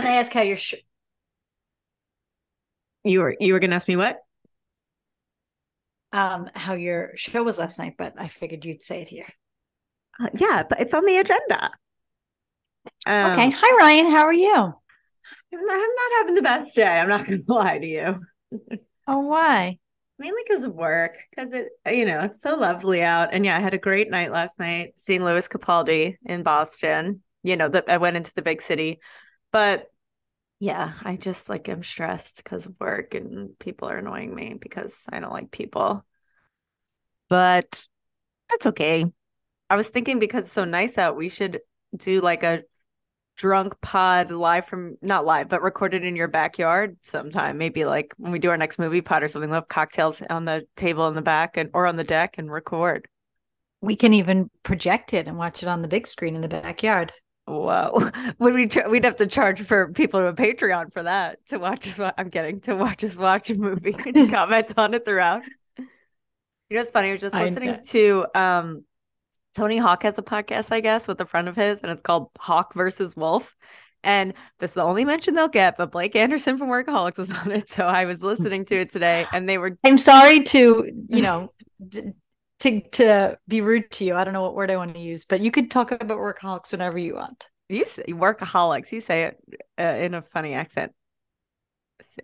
going to ask how your sh- you were you were going to ask me what? um how your show was last night, but I figured you'd say it here. Uh, yeah, but it's on the agenda. Um, okay. Hi Ryann, how are you? I'm not, I'm not having the best day. I'm not going to lie to you. Oh, why? Mainly because of work, because it, you know, it's so lovely out. And yeah, I had a great night last night seeing Lewis Capaldi in Boston. You know, that I went into the big city, but yeah, I just like am stressed because of work and people are annoying me because I don't like people. But that's okay. I was thinking because it's so nice out, we should do like a drunk pod live from not live, but recorded in your backyard sometime. Maybe like when we do our next movie pod or something, we'll have cocktails on the table in the back and or on the deck and record. We can even project it and watch it on the big screen in the backyard. Whoa. Would we ch- we'd have to charge for people to a Patreon for that to watch us wa- I'm getting to watch us watch a movie and comment on it throughout. You know it's funny? I was just listening to um Tony Hawk has a podcast, I guess, with a friend of his, and it's called Hawk versus Wolf. And this is the only mention they'll get, but Blake Anderson from Workaholics was on it. So I was listening to it today and they were I'm sorry to, you know, d- to to be rude to you. I don't know what word I want to use, but you could talk about workaholics whenever you want. you say workaholics. You say it uh, in a funny accent,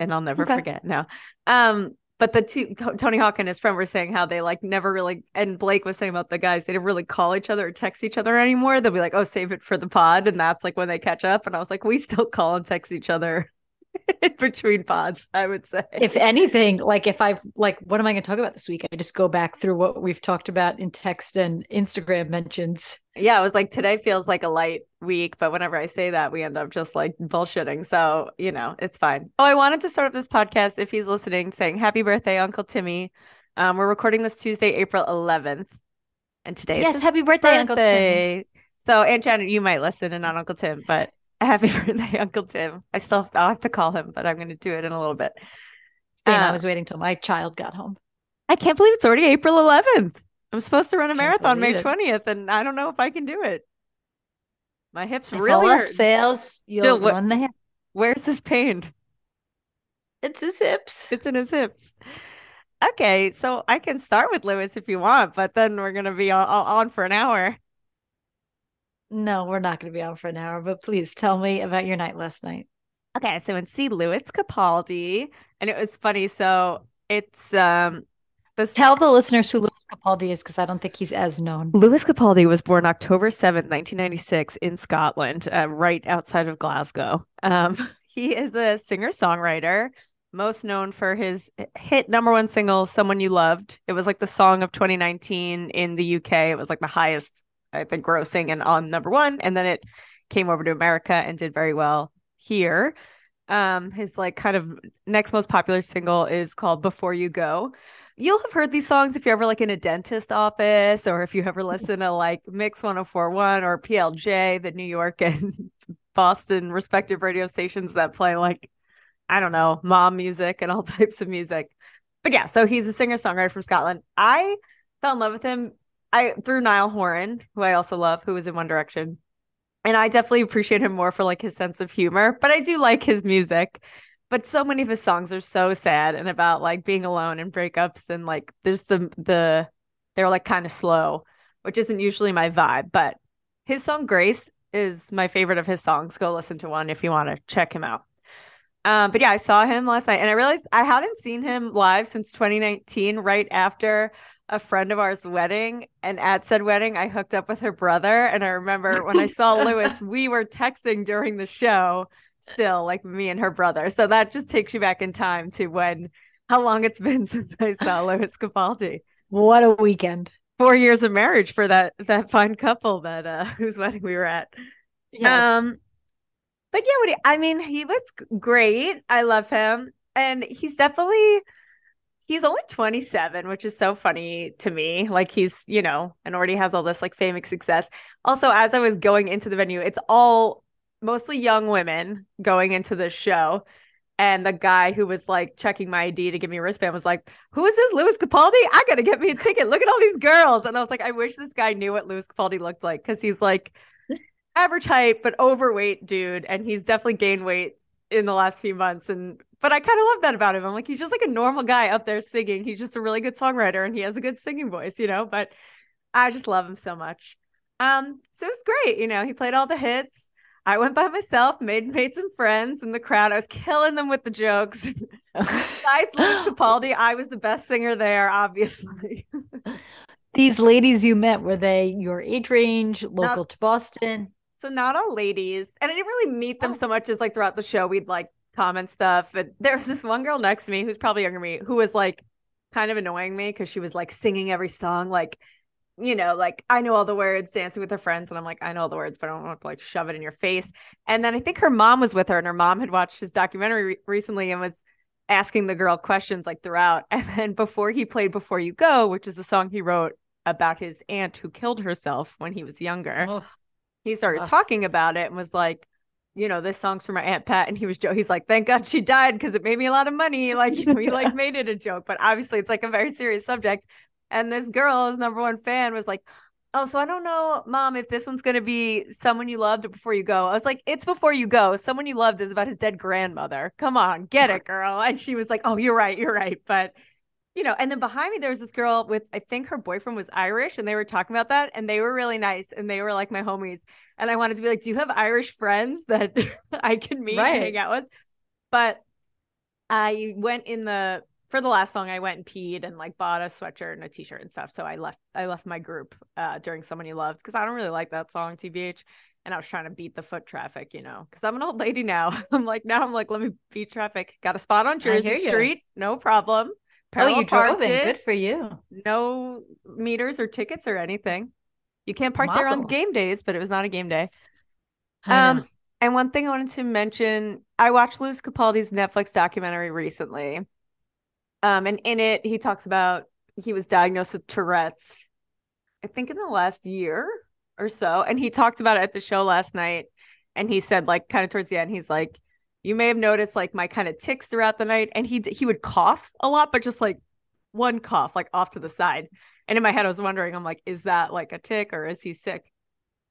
and I'll never Okay. forget. No, um, but the two Tony Hawk and his friend were saying how they like never really, and Blake was saying about the guys they didn't really call each other or text each other anymore. They'll be like, "Oh, save it for the pod," and that's like when they catch up. And I was like, we still call and text each other between pods. I would say. If anything, like if I've like, what am I going to talk about this week? I just go back through what we've talked about in text and Instagram mentions. yeah, it was like today feels like a light week, but whenever I say that, we end up just like bullshitting. So, you know, it's fine. Oh, I wanted to start up this podcast if he's listening, saying happy birthday, Uncle Timmy. Um, we're recording this Tuesday, April 11th. And today yes, happy birthday, Uncle Tim. So, Aunt Janet, you might listen and not Uncle Tim, but happy birthday, Uncle Tim. I still I'll have to call him, but I'm going to do it in a little bit. Same. I Uh, was waiting till my child got home. I can't believe it's already April 11th. I'm supposed to run a marathon May believe 20th, and I don't know if I can do it. My hips If really all else hurt. fails, you'll what- run the hip. Where's his pain? It's his hips. It's in his hips. Okay, so I can start with Lewis if you want, but then we're gonna be on, on for an hour. No, we're not going to be on for an hour, but please tell me about your night last night. Okay, so in C. Lewis Capaldi, and it was funny. So it's um this Tell the listeners who Lewis Capaldi is because I don't think he's as known. Lewis Capaldi was born October 7th, 1996 in Scotland, uh, right outside of Glasgow. Um, he is a singer-songwriter, most known for his hit number one single, Someone You Loved. It was like the song of 2019 in the UK. It was like the highest, I think, grossing and on number one. And then it came over to America and did very well here. Um, his like kind of next most popular single is called Before You Go you'll have heard these songs if you're ever like in a dentist office or if you ever listen to like Mix 1041 or PLJ, the New York and Boston respective radio stations that play like, I don't know, mom music and all types of music. But yeah, so he's a singer songwriter from Scotland. I fell in love with him I through Niall Horan, who I also love, who was in One Direction. And I definitely appreciate him more for like his sense of humor, but I do like his music. But so many of his songs are so sad and about like being alone and breakups and like there's the the they're like kind of slow which isn't usually my vibe but his song grace is my favorite of his songs. Go listen to one if you want to check him out. Um but yeah i saw him last night and i realized i haven't seen him live since 2019 right after a friend of ours wedding and at said wedding i hooked up with her brother and i remember when i saw lewis we were texting during the show still like me and her brother. So that just takes you back in time to when how long it's been since I saw Lewis Capaldi. What a weekend. Four years of marriage for that that fine couple that uh whose wedding we were at. Um but yeah, what do you- I mean, he was g- great. I love him. And he's definitely he's only 27, which is so funny to me. Like he's, you know, and already has all this like famous success. Also, as I was going into the venue, it's all mostly young women going into the show. And the guy who was like checking my ID to give me a wristband was like, Who is this Lewis Capaldi? I gotta get me a ticket. Look at all these girls. And I was like, I wish this guy knew what Lewis Capaldi looked like because he's like, average height but overweight dude, and he's definitely gained weight in the last few months. And but I kind of love that about him. I'm like, he's just like a normal guy up there singing. He's just a really good songwriter and he has a good singing voice, you know. But I just love him so much. Um, so it was great, you know. He played all the hits. I went by myself, made made some friends in the crowd. I was killing them with the jokes. Besides Lewis Capaldi, I was the best singer there, obviously. These ladies you met were they your age range, local not, to Boston? So not all ladies, and I didn't really meet them oh. so much as like throughout the show we'd like comment stuff. And there's this one girl next to me who's probably younger than me who was like kind of annoying me because she was like singing every song like you know, like I know all the words, dancing with her friends, and I'm like, I know all the words, but I don't want to like shove it in your face. And then I think her mom was with her, and her mom had watched his documentary re- recently and was asking the girl questions like throughout. And then before he played "Before You Go," which is a song he wrote about his aunt who killed herself when he was younger, oh. He started talking about it and was like, you know, this song's for my aunt Pat, and he was he's like, thank God she died because it made me a lot of money. Like, you know, he like made it a joke, but obviously it's like a very serious subject. And this girl, his number one fan, was like, Oh, so I don't know, mom, if this one's going to be someone you loved before you go. I was like, It's before you go. Someone you loved is about his dead grandmother. Come on, get it, girl. And she was like, Oh, you're right. You're right. But, you know, and then behind me, there was this girl with, I think her boyfriend was Irish and they were talking about that and they were really nice and they were like my homies. And I wanted to be like, Do you have Irish friends that I can meet right. and hang out with? But I went in the for the last song I went and peed and like bought a sweatshirt and a t-shirt and stuff. So I left I left my group uh during Someone You Loved because I don't really like that song, TBH. And I was trying to beat the foot traffic, you know, because I'm an old lady now. I'm like, now I'm like, let me beat traffic. Got a spot on Jersey Street, no problem. Parallel oh, you drove it. Good for you. No meters or tickets or anything. You can't park Mazel. there on game days, but it was not a game day. Um, and one thing I wanted to mention, I watched Lewis Capaldi's Netflix documentary recently um, and in it, he talks about he was diagnosed with Tourette's, I think in the last year or so. And he talked about it at the show last night. And he said, like, kind of towards the end, he's like, you may have noticed like my kind of ticks throughout the night. And he he would cough a lot, but just like one cough, like off to the side. And in my head, I was wondering, I'm like, is that like a tick or is he sick?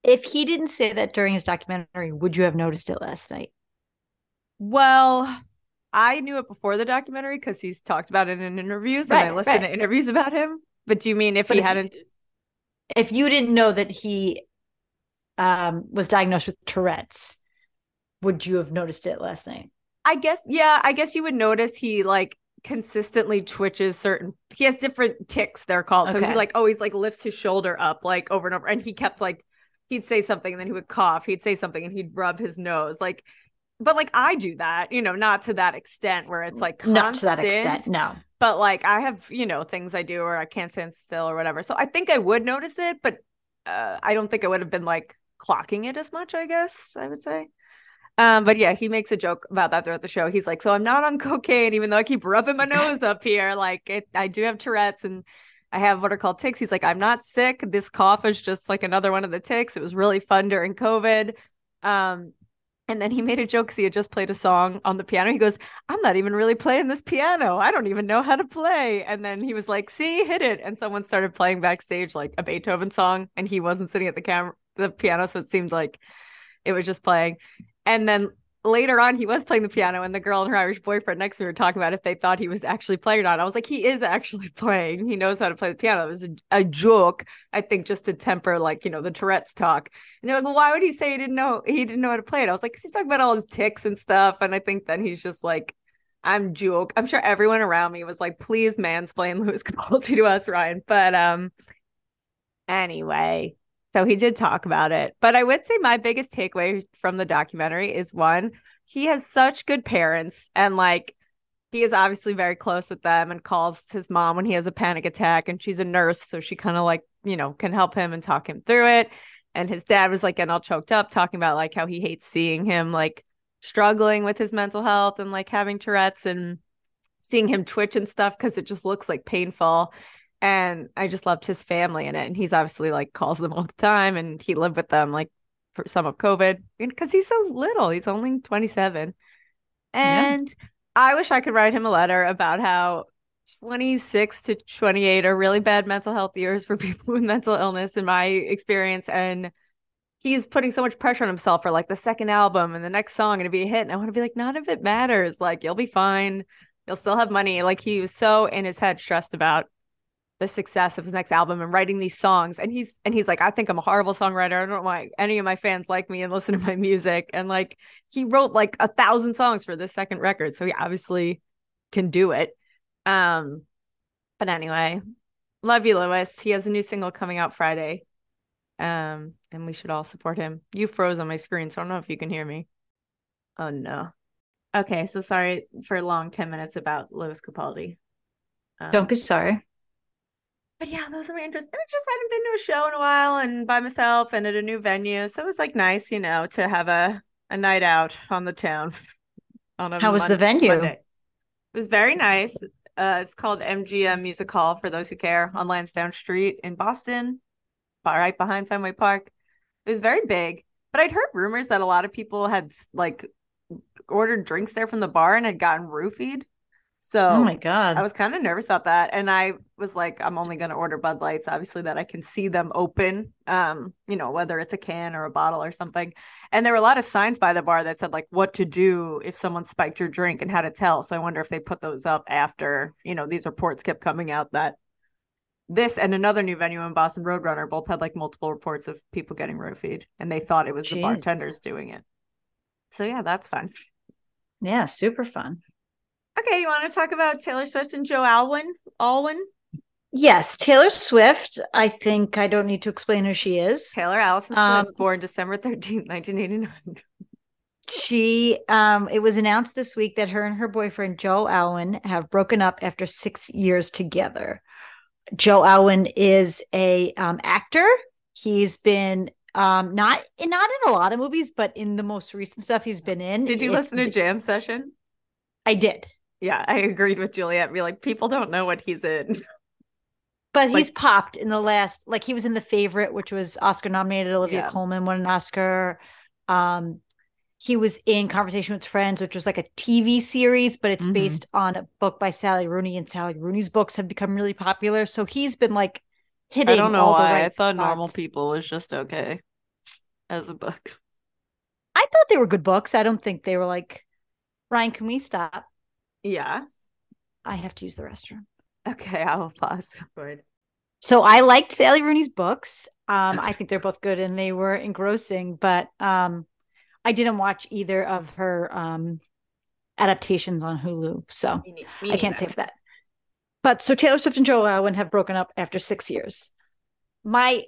If he didn't say that during his documentary, would you have noticed it last night? Well, I knew it before the documentary because he's talked about it in interviews right, and I listened right. to interviews about him. But do you mean if but he if hadn't you, if you didn't know that he um was diagnosed with Tourette's, would you have noticed it last night? I guess yeah, I guess you would notice he like consistently twitches certain he has different ticks they're called. Okay. So he like always like lifts his shoulder up like over and over and he kept like he'd say something and then he would cough. He'd say something and he'd rub his nose. Like but like I do that, you know, not to that extent where it's like constant, not to that extent, no. But like I have, you know, things I do or I can't stand still or whatever. So I think I would notice it, but uh, I don't think I would have been like clocking it as much. I guess I would say. Um, but yeah, he makes a joke about that throughout the show. He's like, "So I'm not on cocaine, even though I keep rubbing my nose up here. Like, it, I do have Tourette's and I have what are called ticks." He's like, "I'm not sick. This cough is just like another one of the ticks. It was really fun during COVID." Um, and then he made a joke because he had just played a song on the piano. He goes, I'm not even really playing this piano. I don't even know how to play. And then he was like, See, hit it. And someone started playing backstage like a Beethoven song, and he wasn't sitting at the camera, the piano. So it seemed like it was just playing. And then later on he was playing the piano and the girl and her Irish boyfriend next to me were talking about if they thought he was actually playing or not. I was like, he is actually playing. He knows how to play the piano. It was a, a joke, I think, just to temper like, you know, the Tourette's talk. And they're like, well, why would he say he didn't know he didn't know how to play it? I was like, because he's talking about all his ticks and stuff. And I think then he's just like, I'm joke. I'm sure everyone around me was like, please mansplain Lewis Capaldi to us, Ryann. But um anyway, so he did talk about it. But I would say my biggest takeaway from the documentary is one, he has such good parents and like he is obviously very close with them and calls his mom when he has a panic attack and she's a nurse so she kind of like you know can help him and talk him through it and his dad was like getting all choked up talking about like how he hates seeing him like struggling with his mental health and like having tourette's and seeing him twitch and stuff because it just looks like painful and I just loved his family in it. And he's obviously like calls them all the time, and he lived with them like for some of COVID because he's so little. He's only 27. And yeah. I wish I could write him a letter about how 26 to 28 are really bad mental health years for people with mental illness, in my experience. And he's putting so much pressure on himself for like the second album and the next song and to be a hit. And I want to be like, none of it matters. Like you'll be fine. You'll still have money. Like he was so in his head stressed about the success of his next album and writing these songs. And he's and he's like, I think I'm a horrible songwriter. I don't why any of my fans like me and listen to my music. And like he wrote like a thousand songs for this second record. So he obviously can do it. Um, but anyway, love you, Lewis. He has a new single coming out Friday. Um, and we should all support him. You froze on my screen, so I don't know if you can hear me. Oh no. Okay, so sorry for long 10 minutes about Lewis Capaldi. Um, don't be sorry but yeah, those are my interests. I just hadn't been to a show in a while and by myself and at a new venue. So it was like nice, you know, to have a, a night out on the town. on a How was the venue? Monday. It was very nice. Uh, it's called MGM Music Hall for those who care on Lansdowne Street in Boston, right behind Fenway Park. It was very big, but I'd heard rumors that a lot of people had like ordered drinks there from the bar and had gotten roofied. So, oh my god, I was kind of nervous about that, and I was like, I'm only going to order Bud Lights, obviously that I can see them open, um, you know, whether it's a can or a bottle or something. And there were a lot of signs by the bar that said like what to do if someone spiked your drink and how to tell. So I wonder if they put those up after, you know, these reports kept coming out that this and another new venue in Boston Roadrunner both had like multiple reports of people getting roofied, and they thought it was Jeez. the bartenders doing it. So yeah, that's fun. Yeah, super fun. Okay, you want to talk about Taylor Swift and Joe Alwyn? Alwyn? Yes, Taylor Swift. I think I don't need to explain who she is. Taylor Allison Swift, um, born December 13th, 1989. She um it was announced this week that her and her boyfriend Joe Alwyn have broken up after 6 years together. Joe Alwyn is a um, actor. He's been um not not in a lot of movies, but in the most recent stuff he's been in. Did you listen to Jam Session? I did. Yeah, I agreed with Juliet. Be like, people don't know what he's in. But like, he's popped in the last, like he was in the favorite, which was Oscar nominated. Olivia yeah. Colman won an Oscar. Um, he was in Conversation with Friends, which was like a TV series, but it's mm-hmm. based on a book by Sally Rooney, and Sally Rooney's books have become really popular. So he's been like hitting. I don't know why. Right I thought spots. Normal People was just okay as a book. I thought they were good books. I don't think they were like, Ryann, can we stop? Yeah. I have to use the restroom. Okay, I will pause. Good. So I liked Sally Rooney's books. Um, I think they're both good and they were engrossing, but um, I didn't watch either of her um, adaptations on Hulu, so me, me I can't say for that. But so Taylor Swift and Joe Alwyn have broken up after six years. My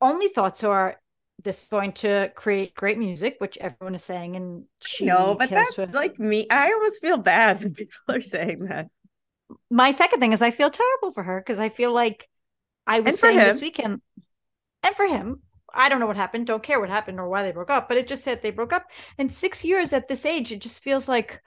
only thoughts are this is going to create great music, which everyone is saying. And she no, but that's Swift. like me. I almost feel bad when people are saying that. My second thing is I feel terrible for her because I feel like I was saying him. this weekend, and for him, I don't know what happened. Don't care what happened or why they broke up, but it just said they broke up. And six years at this age, it just feels like,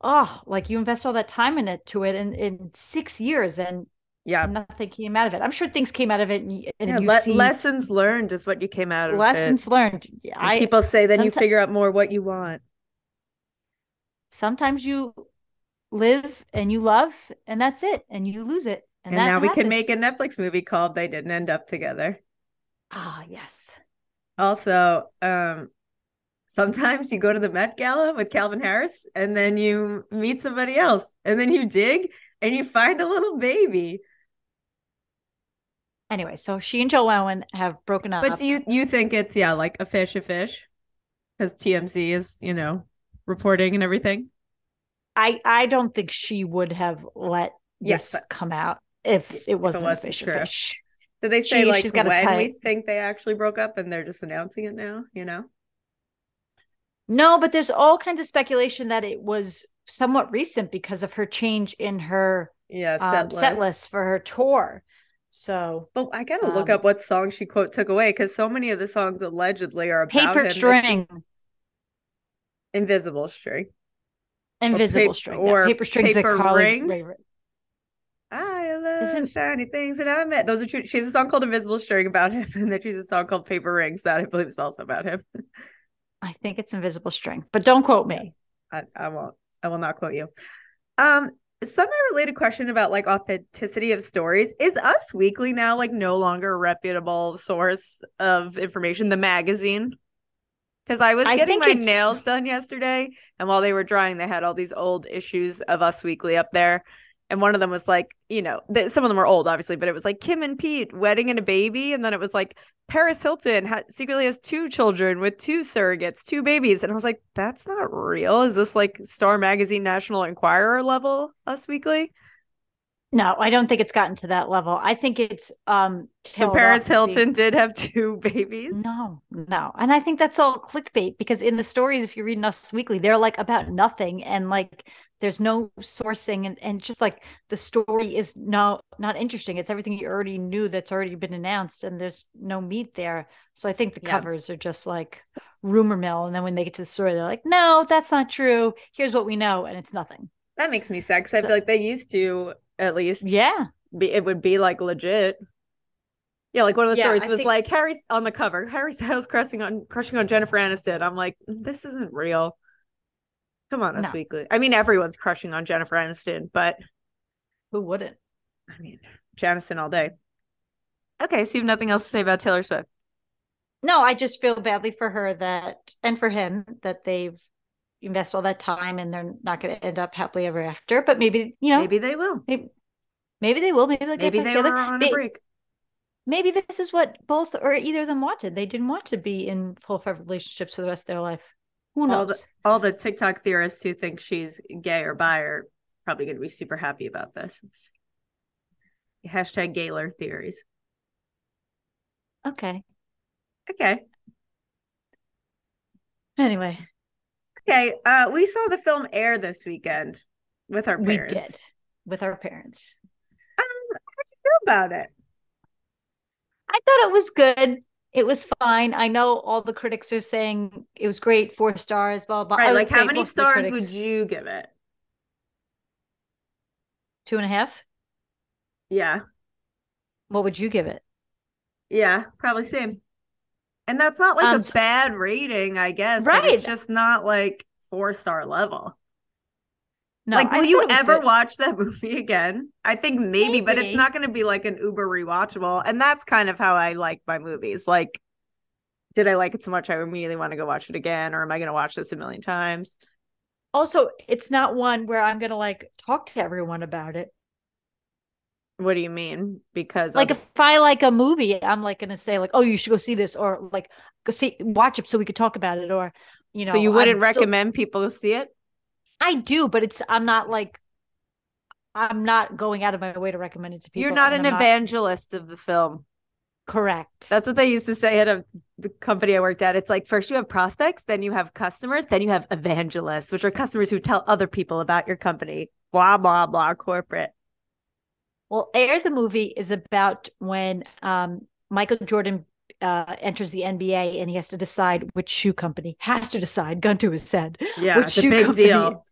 oh, like you invest all that time in it to it, and in six years, and yeah. Nothing came out of it. I'm sure things came out of it and, and yeah, le- see... lessons learned is what you came out of lessons it. learned I, people say then you figure out more what you want. Sometimes you live and you love and that's it and you lose it and, and now we can make a netflix movie called they didn't end up together. Ah yes. Also um sometimes you go to the met gala with calvin harris and then you meet somebody else and then you dig and you find a little baby Anyway, so she and Joe Alwyn have broken up. But do you you think it's yeah like a fish a fish because TMZ is you know reporting and everything? I I don't think she would have let yes, this come out if it wasn't, it wasn't a fish true. a fish. Did they say she, like when we think they actually broke up and they're just announcing it now? You know. No, but there's all kinds of speculation that it was somewhat recent because of her change in her yeah set, um, list. set list for her tour. So, but I gotta um, look up what song she quote took away because so many of the songs allegedly are about paper string, invisible string, invisible or string, or yeah, paper strings paper rings. Favorite. I love Isn't... shiny things that I met. Those are true. She has a song called Invisible String about him, and then she's a song called Paper Rings that I believe is also about him. I think it's Invisible String, but don't quote me. I, I won't. I will not quote you. Um, semi-related question about like authenticity of stories. Is Us Weekly now like no longer a reputable source of information? The magazine. Because I was I getting my it's- nails done yesterday, and while they were drying, they had all these old issues of Us Weekly up there. And one of them was like, you know, th- some of them were old, obviously, but it was like Kim and Pete wedding and a baby, and then it was like Paris Hilton ha- secretly has two children with two surrogates, two babies, and I was like, that's not real. Is this like Star Magazine National Enquirer level Us Weekly? No, I don't think it's gotten to that level. I think it's um So Paris off to be- Hilton did have two babies. No, no. And I think that's all clickbait because in the stories, if you read Us Weekly, they're like about nothing and like there's no sourcing and, and just like the story is no not interesting. It's everything you already knew that's already been announced and there's no meat there. So I think the Yeah. covers are just like rumor mill. And then when they get to the story, they're like, no, that's not true. Here's what we know, and it's nothing. That makes me sad 'cause I So- feel like they used to at least Yeah. be it would be like legit. Yeah, like one of the Yeah, stories I was think- like Harry's on the cover, Harry Styles crushing on crushing on Jennifer Aniston. I'm like, this isn't real. Come on, Us No. Weekly. I mean, everyone's crushing on Jennifer Aniston, but Who wouldn't? I mean, Janiston all day. Okay, so you have nothing else to say about Taylor Swift. No, I just feel badly for her that, and for him that they've invested all that time and they're not going to end up happily ever after. But maybe you know, Maybe they will. maybe, maybe they will. Maybe they'll get Maybe they together. were on a break. Maybe this is what both or either of them wanted. They didn't want to be in full fledged relationships for the rest of their life. Who All the all the TikTok theorists who think she's gay or bi are probably going to be super happy about this. It's- hashtag Gaylor theories. okay. Okay. Anyway, Okay. Uh, we saw the film Air this weekend with our we parents. did with our parents. Um, how'd you feel about it? I thought it was good. It was fine. I know all the critics are saying it was great, four stars, blah blah. blah. Right. Like, how many most of the stars would you give it? Two and a half. Yeah. What would you give it? Yeah. Probably same. And that's not like Um, a bad rating, I guess. Right. it's just not like four star level. No, like, will you ever good. watch that movie again? I think maybe, but it's not going to be like an uber rewatchable. And that's kind of how I like my movies. Like, did I like it so much I immediately want to go watch it again, or am I going to watch this a million times? Also, it's not one where I'm gonna like talk to everyone about it. What do you mean? Because Like of- if I like a movie, I'm like gonna say like, "Oh, you should go see this," or like, "Go see, watch it so we could talk about it," or you know. so you I'm wouldn't still- recommend people to see it? I do, but it's I'm not like I'm not going out of my way to recommend it to people. You're not an I'm evangelist of the film. correct. That's what they used to say at a the company I worked at. It's like first you have prospects, then you have customers, then you have evangelists, which are customers who tell other people about your company. Blah blah blah corporate. Well, Air the movie is about when um, Michael Jordan uh, enters the NBA and he has to decide which shoe company has to decide. Gun to his head. Yeah, which shoe big company deal.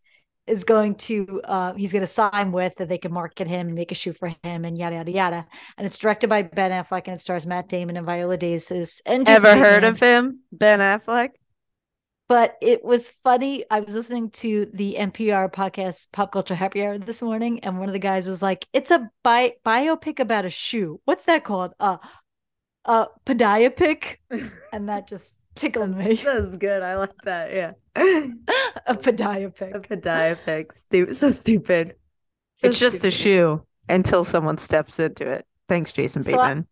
Is going to uh, he's going to sign with that they can market him and make a shoe for him and yada yada yada. And it's directed by Ben Affleck and it stars Matt Damon and Viola Davis. And Ever heard of him? Ben Affleck? but it was funny. I was listening to the NPR podcast Pop Culture Happy Hour this morning, and one of the guys was like, "It's a bi- biopic about a shoe. What's that called? Uh, a podiapic." And that just tickled me. That's good. I like that. Yeah. a podiapic. A podiapic. Stu- so stupid. So it's just a shoe until someone steps into it. Thanks, Jason So I- Bateman.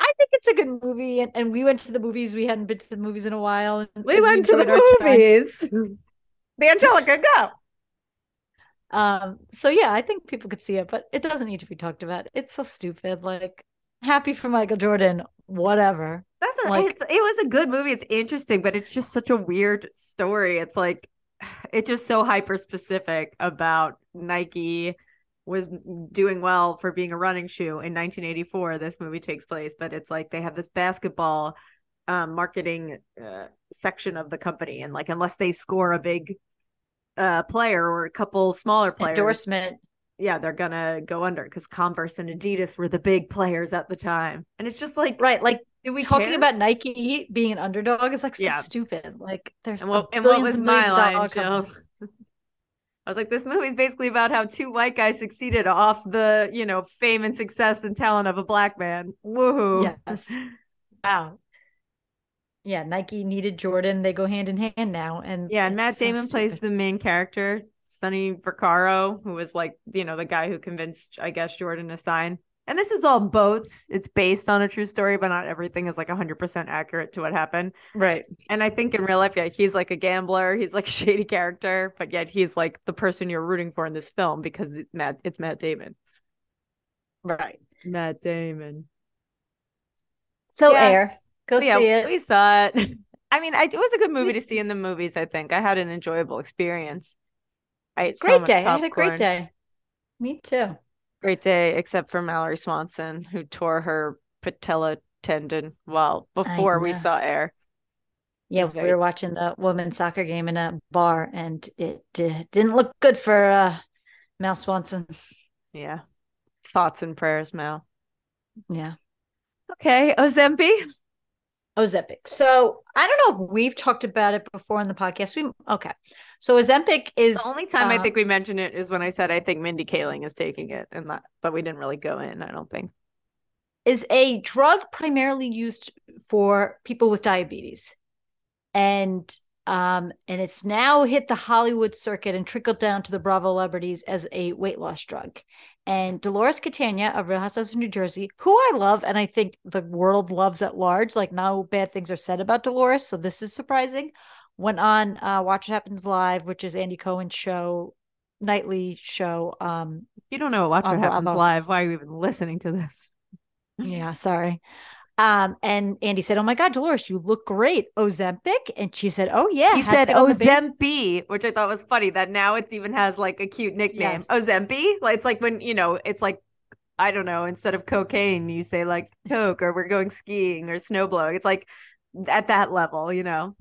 I think it's a good movie, and, and we went to the movies. We hadn't been to the movies in a while. We went to the enjoyed our time. movies. the Angelica Go. Um, so yeah, I think people could see it, but it doesn't need to be talked about. It's so stupid. Like, happy for Michael Jordan, whatever. A, Like- it's, it was a good movie. It's interesting, but it's just such a weird story. It's like it's just so hyper specific about Nike was doing well for being a running shoe in 1984. This movie takes place, but it's like they have this basketball um, marketing uh, section of the company, and like unless they score a big uh, player or a couple smaller players, Endorsement. yeah, they're gonna go under because Converse and Adidas were the big players at the time, and it's just like, Right. Like talking care? about Nike being an underdog is like so Yeah. stupid. Like there's And what, and what was my line, Jill? I was like, this movie's basically about how two white guys succeeded off the, you know, fame and success and talent of a black man. Woohoo. Yes. Wow. Yeah, Nike needed Jordan. They go hand in hand now. And yeah, and Matt Damon so plays the main character, Sonny Vaccaro, who was like, you know, the guy who convinced, I guess, Jordan to sign. And this is all boats. It's based on a true story, but not everything is like 100% accurate to what happened. Right. And I think in real life, yeah, he's like a gambler. He's like a shady character, but yet he's like the person you're rooting for in this film because it's Matt, it's Matt Damon. Right. Matt Damon. So, yeah. Air, go yeah, see it. We saw it. I mean, I, it was a good movie to see in the movies, I think. I had an enjoyable experience. I ate great so day. Popcorn. I had a great day. Me too. Great day, except for Mallory Swanson, who tore her patella tendon well before we saw air. Yeah, very... we were watching the women's soccer game in a bar, and it uh, didn't look good for uh, Mal Swanson. Yeah. Thoughts and prayers, Mal. Yeah. Okay, Ozempic. Ozempic. So I don't know if we've talked about it before in the podcast. We okay. So Ozempic is the only time I think we mentioned it is when I said I think Mindy Kaling is taking it, and that, but we didn't really go in. I don't think is a drug primarily used for people with diabetes, and um, and it's now hit the Hollywood circuit and trickled down to the Bravo celebrities as a weight loss drug. And Dolores Catania of Real Housewives of New Jersey, who I love and I think the world loves at large, like no bad things are said about Dolores, so this is surprising. Went on uh, Watch What Happens Live, which is Andy Cohen's show, nightly show. Um, you don't know Watch What Happens Live. Why are you even listening to this? yeah, sorry. Um, and Andy said, "Oh my God, Dolores, you look great, Ozempic." And she said, "Oh yeah." He said Ozempi, which I thought was funny. That now it even has like a cute nickname, yes. Ozempi. Like it's like when you know, it's like I don't know, instead of cocaine, you say like coke, or we're going skiing or snowblowing. It's like at that level, you know.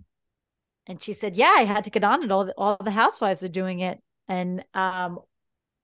And she said, "Yeah, I had to get on it. All the, all the housewives are doing it." And um,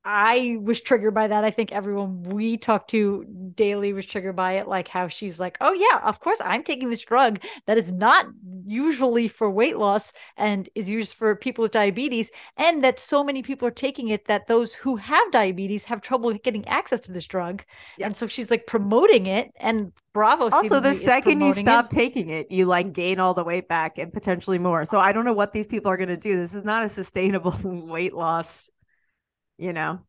I was triggered by that. I think everyone we talked to daily was triggered by it, like how she's like, Oh, yeah, of course, I'm taking this drug that is not usually for weight loss and is used for people with diabetes. And that so many people are taking it that those who have diabetes have trouble getting access to this drug. Yep. And so she's like promoting it. And Bravo. Also, the second you stop it. taking it, you like gain all the weight back and potentially more. So I don't know what these people are going to do. This is not a sustainable weight loss you know.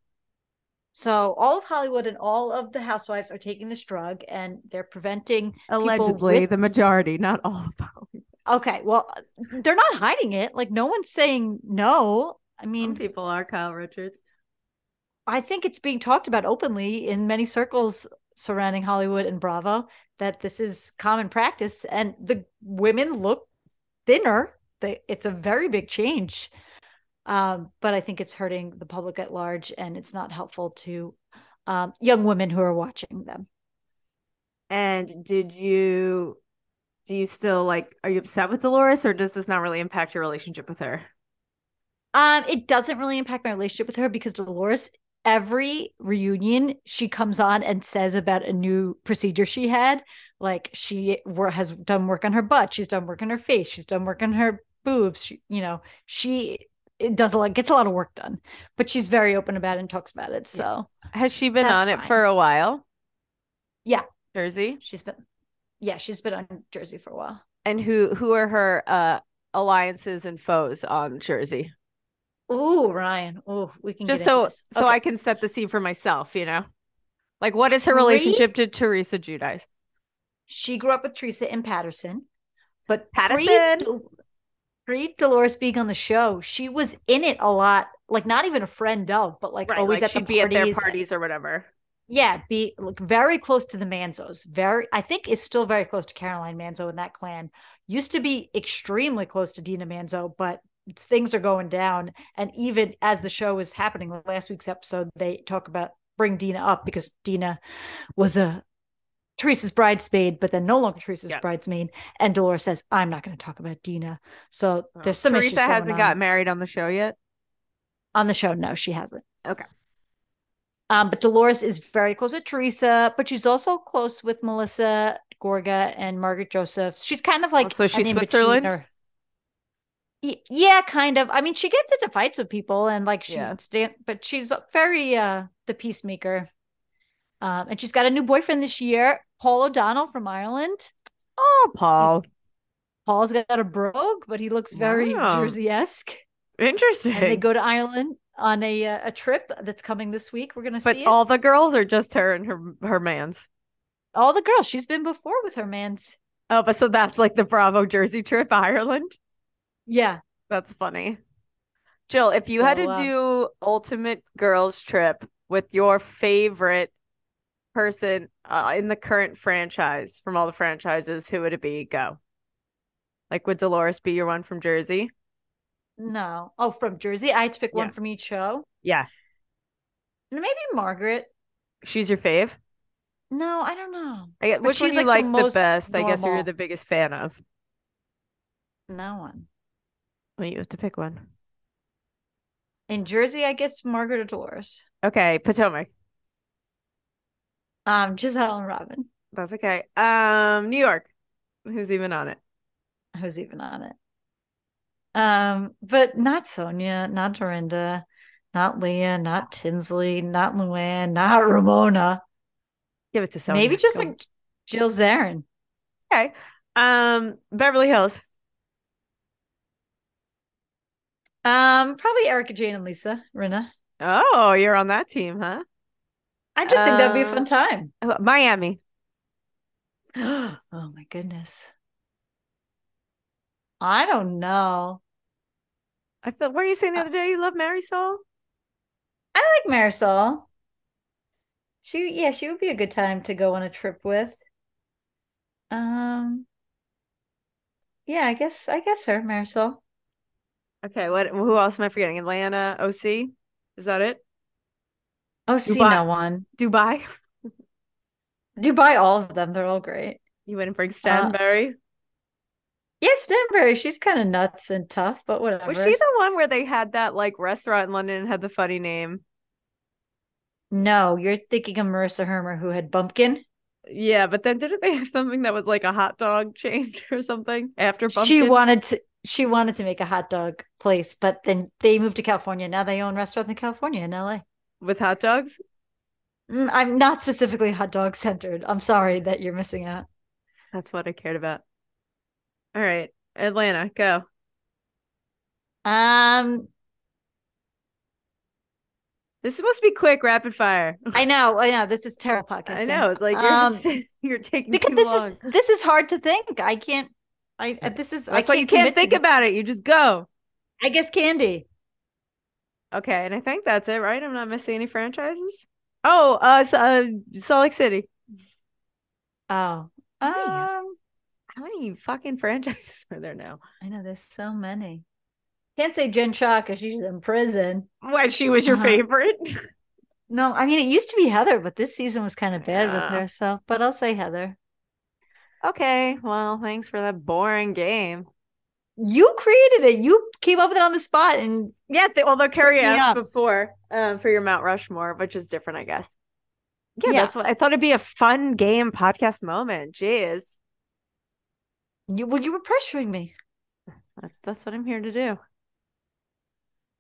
So all of Hollywood and all of the housewives are taking this drug and they're preventing allegedly with... the majority, not all of them. Okay, well, they're not hiding it. Like no one's saying no. I mean, Some people are Kyle Richards. I think it's being talked about openly in many circles surrounding Hollywood and Bravo that this is common practice and the women look thinner. They, it's a very big change um, but I think it's hurting the public at large, and it's not helpful to um, young women who are watching them. And did you do you still like are you upset with Dolores, or does this not really impact your relationship with her? Um, it doesn't really impact my relationship with her because Dolores, every reunion, she comes on and says about a new procedure she had. Like she has done work on her butt, she's done work on her face, she's done work on her boobs. She, you know, she it does a lot gets a lot of work done but she's very open about it and talks about it so has she been on it for a while yeah jersey she's been yeah she's been on jersey for a while and who who are her uh alliances and foes on jersey oh Ryann. Oh, we can just so okay. so I can set the scene for myself, you know. Like what is her relationship to Teresa Giudice? She grew up with Teresa in Paterson but Paterson. Pre- pre Dolores being on the show, she was in it a lot, like not even a friend of, but like right, always like at she'd the be parties. at their parties or whatever. Yeah, be like very close to the Manzos. Very, I think is still very close to Caroline Manzo in that clan. Used to be extremely close to Dina Manzo, but things are going down. And even as the show is happening, last week's episode, they talk about bring Dina up because Dina was a Teresa's bridesmaid, but then no longer Teresa's yeah. bridesmaid. And Dolores says, I'm not going to talk about Dina. So oh. there's some Teresa hasn't got married on the show yet. On the show, no, she hasn't. Okay. Um, but Dolores is very close with Teresa, but she's also close with Melissa Gorga and Margaret Joseph. She's kind of like oh, so she's Switzerland. Or... yeah, kind of. I mean, she gets into fights with people and like she Yeah. stand, but she's very uh the peacemaker. Um, and she's got a new boyfriend this year, Paul O'Donnell from Ireland. Oh, Paul. Paul's got a brogue, but he looks very Wow. Jersey-esque. Interesting. And they go to Ireland on a uh, a trip that's coming this week. We're gonna but see it. all the girls are just her and her her man's. all the girls. She's been before with her man's. Oh, but so that's like the Bravo Jersey trip, Ireland. Yeah. That's funny. Jill, if you had to uh, do ultimate girls trip with your favorite person uh, in the current franchise from all the franchises, who would it be? Go. Like, would Dolores be your one from Jersey? No. Oh, from Jersey. I had to pick Yeah. one from each show. Yeah, Maybe Margaret. she's your fave. No, I don't know. I But which one you like, like the the, best? I guess you're the biggest fan of. No one. Well, you have to pick one. In Jersey, I guess Margaret or Dolores. Okay, Potomac. Um, Gizelle and Robyn. That's okay. Um, New York. Who's even on it? Who's even on it? Um, but not Sonja, not Dorinda, not Leah, not Tinsley, not Luann, not Ramona. Give it to someone. Maybe just like Jill Zarin. okay. Um, Beverly Hills. Um, probably Erika Jayne and Lisa Rinna. Oh, you're on that team, huh? I just think that'd be a Uh, fun time. Miami. oh my goodness. I don't know. I thought. What were you saying the other day? You love Marysol. I like Marysol. She, yeah, she would be a good time to go on a trip with. Um, yeah, I guess, I guess her, Marysol. Okay. What? Who else am I forgetting? Atlanta. OC. Is that it? Oh, see, Dubai. no one. Dubai. Dubai, all of them. They're all great. You wouldn't bring Uh, Stanbury. Yeah, Stanbury, she's kind of nuts and tough, but whatever. Was she the one where they had that like restaurant in London and had the funny name? No, you're thinking of Marissa Hermer, who had Bumpkin. Yeah, but then didn't they have something that was like a hot dog chain or something after Bumpkin? She wanted to. She wanted to make a hot dog place, but then they moved to California. Now they own restaurants in California in LA. With hot dogs. Mm, I'm not specifically hot dog centered. I'm sorry that you're missing out. That's what I cared about. All right, Atlanta, go. Um, This is supposed to be quick, rapid fire. I know, I know. This is terrible podcasting. I know. It's like you're Um, just you're taking because this long. is this is hard to think. I can't. I this is. That's I why you can't think about it. You just go. I guess Candy. Okay, and I think that's it, right? I'm not missing any franchises. Oh, uh, S- uh Salt Lake City. Oh, yeah. um, How many fucking franchises are there now? I know there's so many. Can't say Jen Shah because she's in prison. What? She was your Uh-huh. favorite? No, I mean it used to be Heather, but this season was kind of bad Yeah. with her. So, but I'll say Heather. okay. Well, thanks for that boring game. You created it. You came up with it on the spot, and Yeah, they, although Carrie asked before um, for your Mount Rushmore, which is different, I guess. Yeah, Yeah. that's what I thought it'd be a fun game podcast moment. Jeez. you well, you were pressuring me. That's that's what I'm here to do.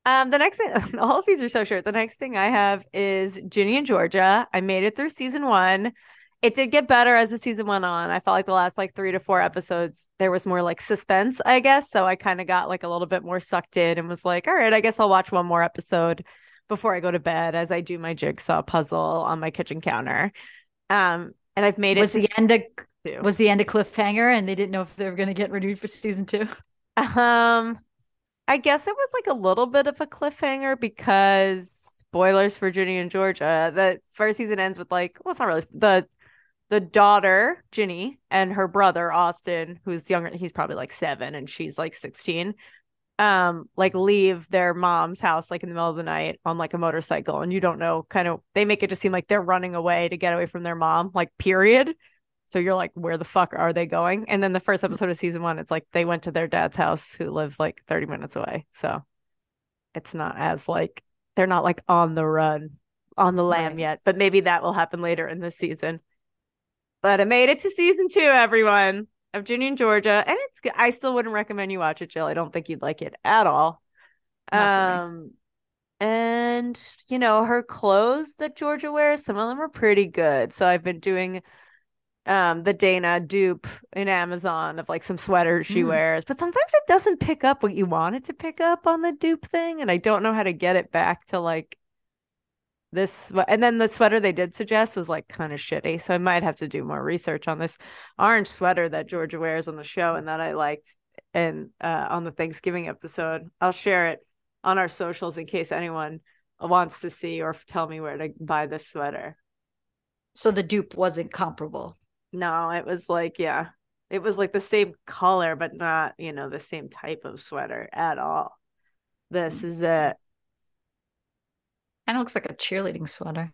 Um, the next thing, all of these are so short. The next thing I have is Ginny and Georgia. I made it through season one. It did get better as the season went on. I felt like the last like three to four episodes, there was more like suspense, I guess. So I kind of got like a little bit more sucked in and was like, all right, I guess I'll watch one more episode before I go to bed as I do my jigsaw puzzle on my kitchen counter. Um, and I've made it Was to the end a two. was the end a cliffhanger, and they didn't know if they were going to get renewed for season two? Um, I guess it was like a little bit of a cliffhanger because spoilers for Ginny and Georgia. The first season ends with like, well, it's not really the the daughter Ginny and her brother Austin, who's younger. He's probably like seven, and she's like sixteen. Um, like leave their mom's house like in the middle of the night on like a motorcycle, and you don't know. Kind of, they make it just seem like they're running away to get away from their mom. Like, period. So you're like, where the fuck are they going? And then the first episode of season one, it's like they went to their dad's house who lives like 30 minutes away. So it's not as like they're not like on the run on the lam Right. yet, but maybe that will happen later in this season. But I made it to season two, everyone. of Ginny and Georgia, and it's good. I still wouldn't recommend you watch it, Jill. I don't think you'd like it at all. Um, and you know her clothes that Georgia wears, some of them are pretty good. So I've been doing um the Dana dupe in Amazon of like some sweaters she Mm. wears, but sometimes it doesn't pick up what you want it to pick up on the dupe thing, and I don't know how to get it back to like this. And then the sweater they did suggest was like kind of shitty, so I might have to do more research on this orange sweater that Georgia wears on the show and that I liked and uh on the Thanksgiving episode. I'll share it on our socials in case anyone wants to see or tell me where to buy this sweater. So the dupe wasn't comparable. No, it was like, yeah, it was like the same color, but not, you know, the same type of sweater at all. This is it. Kind of looks like a cheerleading sweater.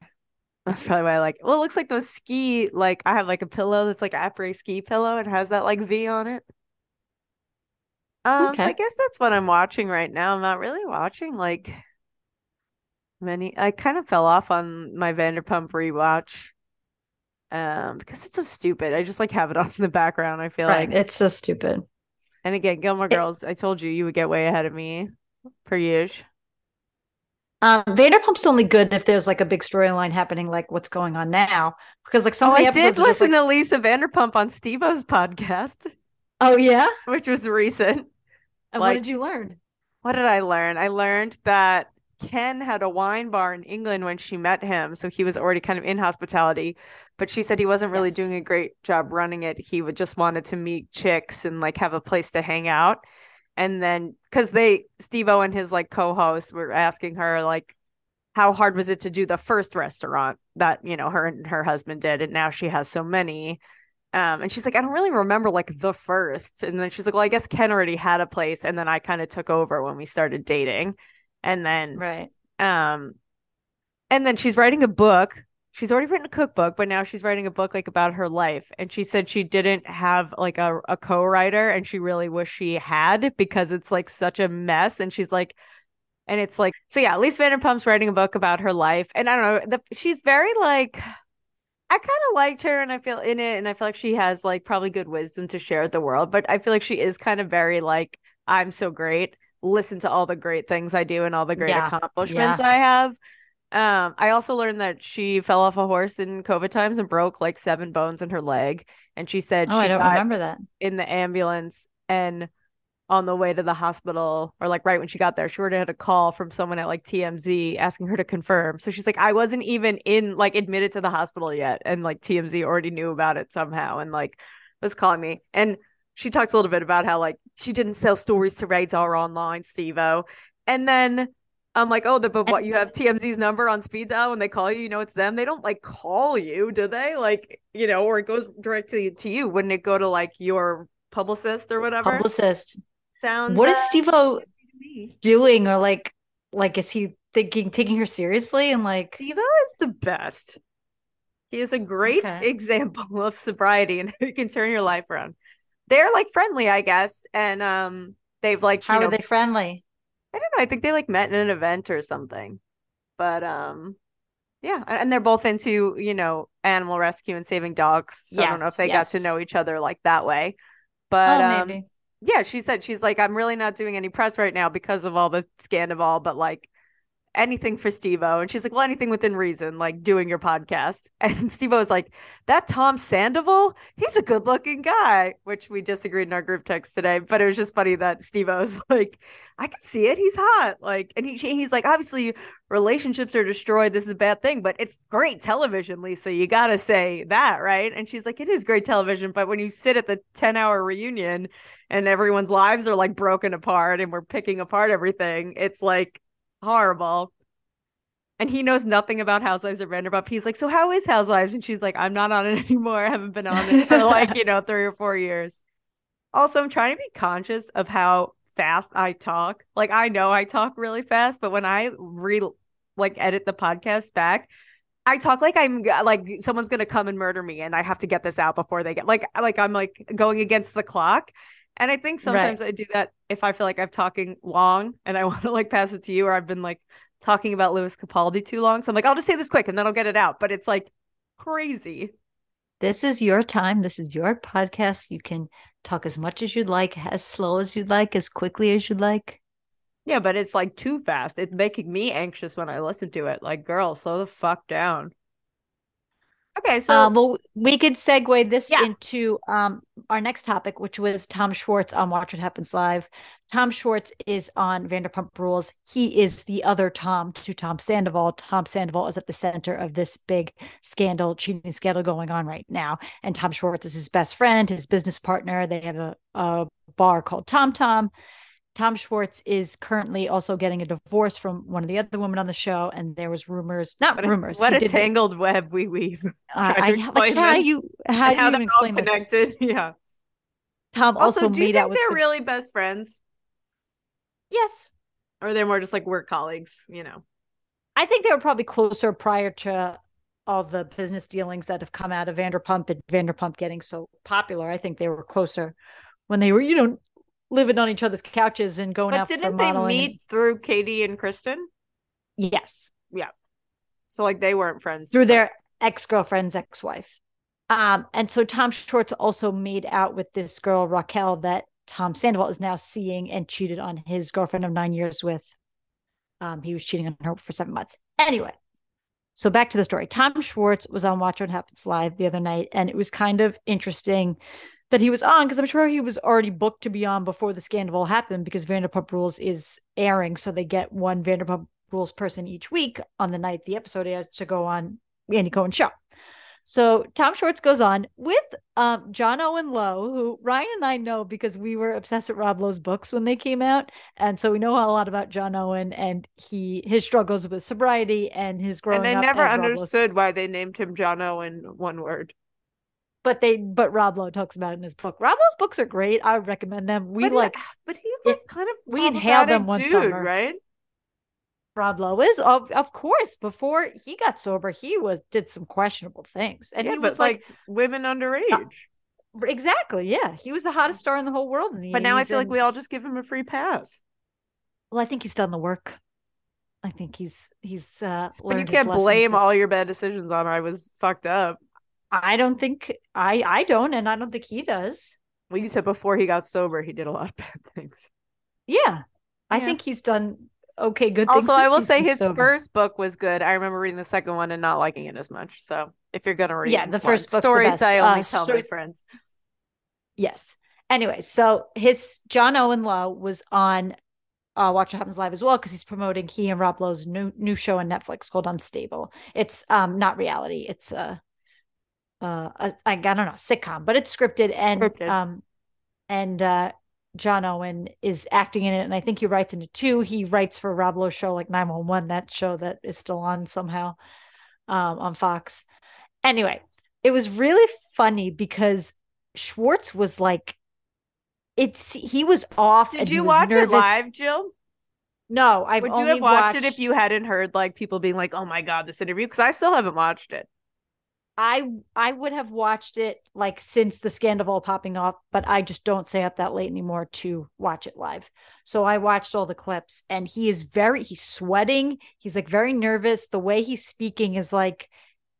That's probably why I like. Well, it looks like those ski. Like I have like a pillow that's like a après ski pillow. and has that like V on it. Um, so I guess that's what I'm watching right now. I'm not really watching like many. I kind of fell off on my Vanderpump rewatch. Um, because it's so stupid. I just like have it on in the background. I feel Right. like. It's so stupid. And again, Gilmore It- Girls. I told you you would get way ahead of me, per usual. Um, Vanderpump's only good if there's like a big storyline happening, like what's going on now. Because like some Oh, I did episodes are just listen like, to Lisa Vanderpump on Steve-O's podcast, oh yeah. which was recent. And Like- what did you learn? What did I learn? I learned that Ken had a wine bar in England when she met him, so he was already kind of in hospitality. But she said he wasn't really Yes. doing a great job running it. He would just wanted to meet chicks and like have a place to hang out. And then because they Steve-O and his like co-host were asking her like how hard was it to do the first restaurant that you know her and her husband did, and now she has so many. Um, and she's like, I don't really remember like the first. And then she's like, Well, I guess Ken already had a place, and then I kind of took over when we started dating. And then Right. um and then she's writing a book. She's already written a cookbook, but now she's writing a book like about her life. And she said she didn't have like a, a co-writer and she really wished she had because it's like such a mess. And she's like, and it's like, so yeah, Lisa Vanderpump's writing a book about her life. And I don't know, the, she's very like I kind of liked her and I feel in it and I feel like she has like probably good wisdom to share with the world, but I feel like she is kind of very like I'm so great. Listen to all the great things I do and all the great Yeah, accomplishments I have. Um, I also learned that she fell off a horse in COVID times and broke like seven bones in her leg. And she said Oh, she I don't remember that. in the ambulance and on the way to the hospital or like right when she got there, she already had a call from someone at like TMZ asking her to confirm. So she's like, I wasn't even in like admitted to the hospital yet. And like TMZ already knew about it somehow and like was calling me. And she talks a little bit about how like she didn't sell stories to Radar online, Steve-O. And then I'm like, oh, the, but what you have TMZ's number on speed dial when they call you, you know it's them. They don't like call you, do they? Like, you know, or it goes directly to you. Wouldn't it go to like your publicist or whatever? Publicist. Sounds What is uh, Steve-O doing? Or like like is he thinking taking her seriously and like Steve-O is the best. He is a great Okay. example of sobriety and you can turn your life around. They're like friendly, I guess, and um, they've like how you know, are they friendly? I don't know. I think they like met in an event or something. But um yeah, and they're both into, you know, animal rescue and saving dogs. So I don't know if Yes, they got to know each other like that way. But oh, um maybe. yeah, she said she's like, I'm really not doing any press right now because of all the scandal, but like anything for Steve-O. And she's like, Well, anything within reason, like doing your podcast. And Steve-O was like, That Tom Sandoval, he's a good looking guy, which we disagreed in our group text today. But it was just funny that Steve-O was like, I can see it. He's hot. Like, and he he's like, obviously relationships are destroyed. This is a bad thing, but it's great television, Lisa. You gotta say that, right? And she's like, It is great television, but when you sit at the 10 hour reunion and everyone's lives are like broken apart and we're picking apart everything, it's like horrible. And he knows nothing about Housewives of Vanderpump. He's like, So how is Housewives? And she's like, I'm not on it anymore. I haven't been on it for like, you know, three or four years. Also, I'm trying to be conscious of how fast I talk. Like I know I talk really fast, but when I re like edit the podcast back, I talk like I'm like someone's gonna come and murder me, and I have to get this out before they get like like I'm like going against the clock. And I think sometimes I do that if I feel like I'm talking long and I want to like pass it to you, or I've been like talking about Lewis Capaldi too long. So I'm like, I'll just say this quick and then I'll get it out. But it's like crazy. This is your time. This is your podcast. You can talk as much as you'd like, as slow as you'd like, as quickly as you'd like. Yeah, but it's like too fast. It's making me anxious when I listen to it. Like, girl, slow the fuck down. Okay, so um, well, we could segue this Yeah. into um, our next topic, which was Tom Schwartz on Watch What Happens Live. Tom Schwartz is on Vanderpump Rules. He is the other Tom to Tom Sandoval. Tom Sandoval is at the center of this big scandal, cheating scandal going on right now. And Tom Schwartz is his best friend, his business partner. They have a, a bar called Tom Tom. Tom Schwartz is currently also getting a divorce from one of the other women on the show, and there was rumors, not what a, rumors. what a tangled web we weave. uh, I, like how you how how you they're all explain this? connected. Yeah. Tom Also, also, do you think they're the- really best friends? yes. Or they're more just like work colleagues, you know? I think they were probably closer prior to all the business dealings that have come out of Vanderpump and Vanderpump getting so popular. I think they were closer when they were, you know, living on each other's couches and going But out for didn't they meet through Katie and Kristen? yes, yeah So like they weren't friends. through but- their ex girlfriend's ex wife. Um, and so Tom Schwartz also made out with this girl Raquel that Tom Sandoval is now seeing and cheated on his girlfriend of nine years with. Um, he was cheating on her for seven months. Anyway, so back to the story. Tom Schwartz was on Watch What Happens Live the other night, and it was kind of interesting that he was on because I'm sure he was already booked to be on before the scandal happened because Vanderpump Rules is airing, so they get one Vanderpump Rules person each week on the night the episode airs to go on Andy Cohen's show. So Tom Schwartz goes on with um, Johnowen Lowe, who Ryann and I know because we were obsessed with Rob Lowe's books when they came out, and so we know a lot about Johnowen and he his struggles with sobriety and his growing up. and I never understood why they named him Johnowen one word. But they but Rob Lowe talks about it in his book. Rob Lowe's books are great. I would recommend them. We but like he, but he's it- like kind of we inhaled them one dude, summer. right? Rob Lowe is of of course before he got sober he was did some questionable things and yeah, he was like, like, women underage. exactly yeah he was the hottest star in the whole world in the but now I 80s feel like we all just give him a free pass. Well, I think he's done the work. I think he's he's uh But you can't blame and- all your bad decisions on I was fucked up. I don't think I I don't and I don't think he does. Well, you said before he got sober, he did a lot of bad things. Yeah. I think he's done okay good things. Also, I will say his sober. first book was good. I remember reading the second one and not liking it as much. So if you're gonna read, Yeah, the one, first book's the stories best. I Uh, only tell my stories- friends. Yes. Anyway, so his Johnowen Lowe was on uh, Watch What Happens Live as well because he's promoting he and Rob Lowe's new new show on Netflix called Unstable. It's um not reality. It's a uh a, I, I don't know sitcom, but it's scripted and Scripted. um and uh Johnowen is acting in it, and I think he writes in it too. He writes for Rob Lowe's show like 911, that show that is still on somehow um on Fox. Anyway, it was really funny because Schwartz was like it's he was off. Did you watch it live, Jill? No, I've Would you have watched, it if you hadn't heard like people being like, "Oh my god, this interview"? Because I still haven't watched it. I I would have watched it like since the scandal popping off, but I just don't stay up that late anymore to watch it live. So I watched all the clips and he is very he's sweating, he's like very nervous. The way he's speaking is like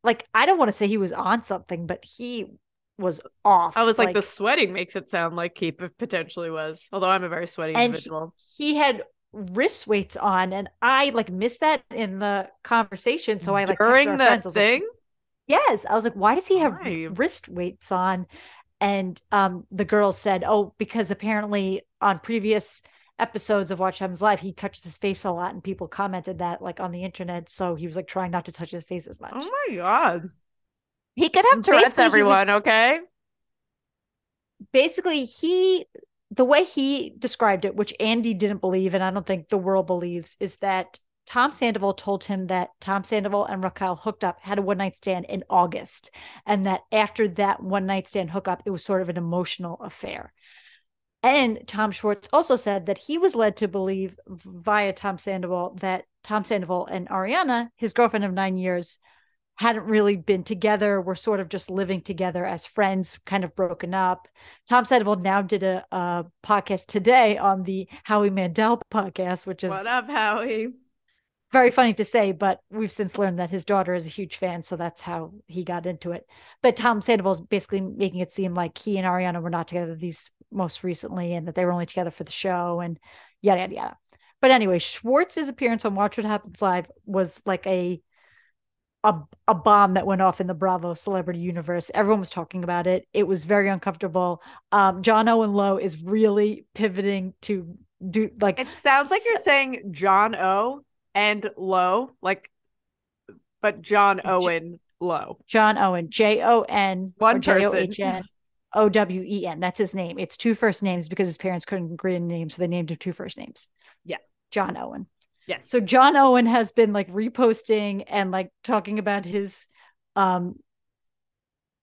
like I don't want to say he was on something, but he was off. I was like, the sweating makes it sound like he potentially was. Although I'm a very sweaty And he- individual. he had wrist weights on and I like missed that in the conversation. So I like During the friends, I like, thing, Yes. I was like, why does he have Why? wrist weights on? And um, the girl said, oh, because apparently on previous episodes of Watch What Happens Live, he touches his face a lot, and people commented that like on the internet. So he was like trying not to touch his face as much. oh my god, he could have Basically, Tourette's. he was- Everyone, okay? Basically, he the way he described it, which Andy didn't believe, and I don't think the world believes, is that Tom Sandoval told him that Tom Sandoval and Raquel hooked up, had a one night stand in August, and that after that one night stand hookup, it was sort of an emotional affair. And Tom Schwartz also said that he was led to believe via Tom Sandoval that Tom Sandoval and Ariana, his girlfriend of nine years, hadn't really been together, were sort of just living together as friends, kind of broken up. Tom Sandoval now did a, a podcast today on the Howie Mandel podcast, which is What up, Howie? Very funny to say, but we've since learned that his daughter is a huge fan, so that's how he got into it. But Tom Sandoval's basically making it seem like he and Ariana were not together these most recently, and that they were only together for the show, and yada yada yada. But anyway, Schwartz's appearance on Watch What Happens Live was like a a, a bomb that went off in the Bravo celebrity universe. Everyone was talking about it. It was very uncomfortable. Um, Johnowen Lowe is really pivoting to do like it sounds like you're saying John O and Low, like, but John Owen Low. John Owen, J O N, one J O H N O W E N. That's his name. It's two first names because his parents couldn't agree on names, so they named him two first names. Yeah, John Owen. Yes. So John Owen has been like reposting and like talking about his um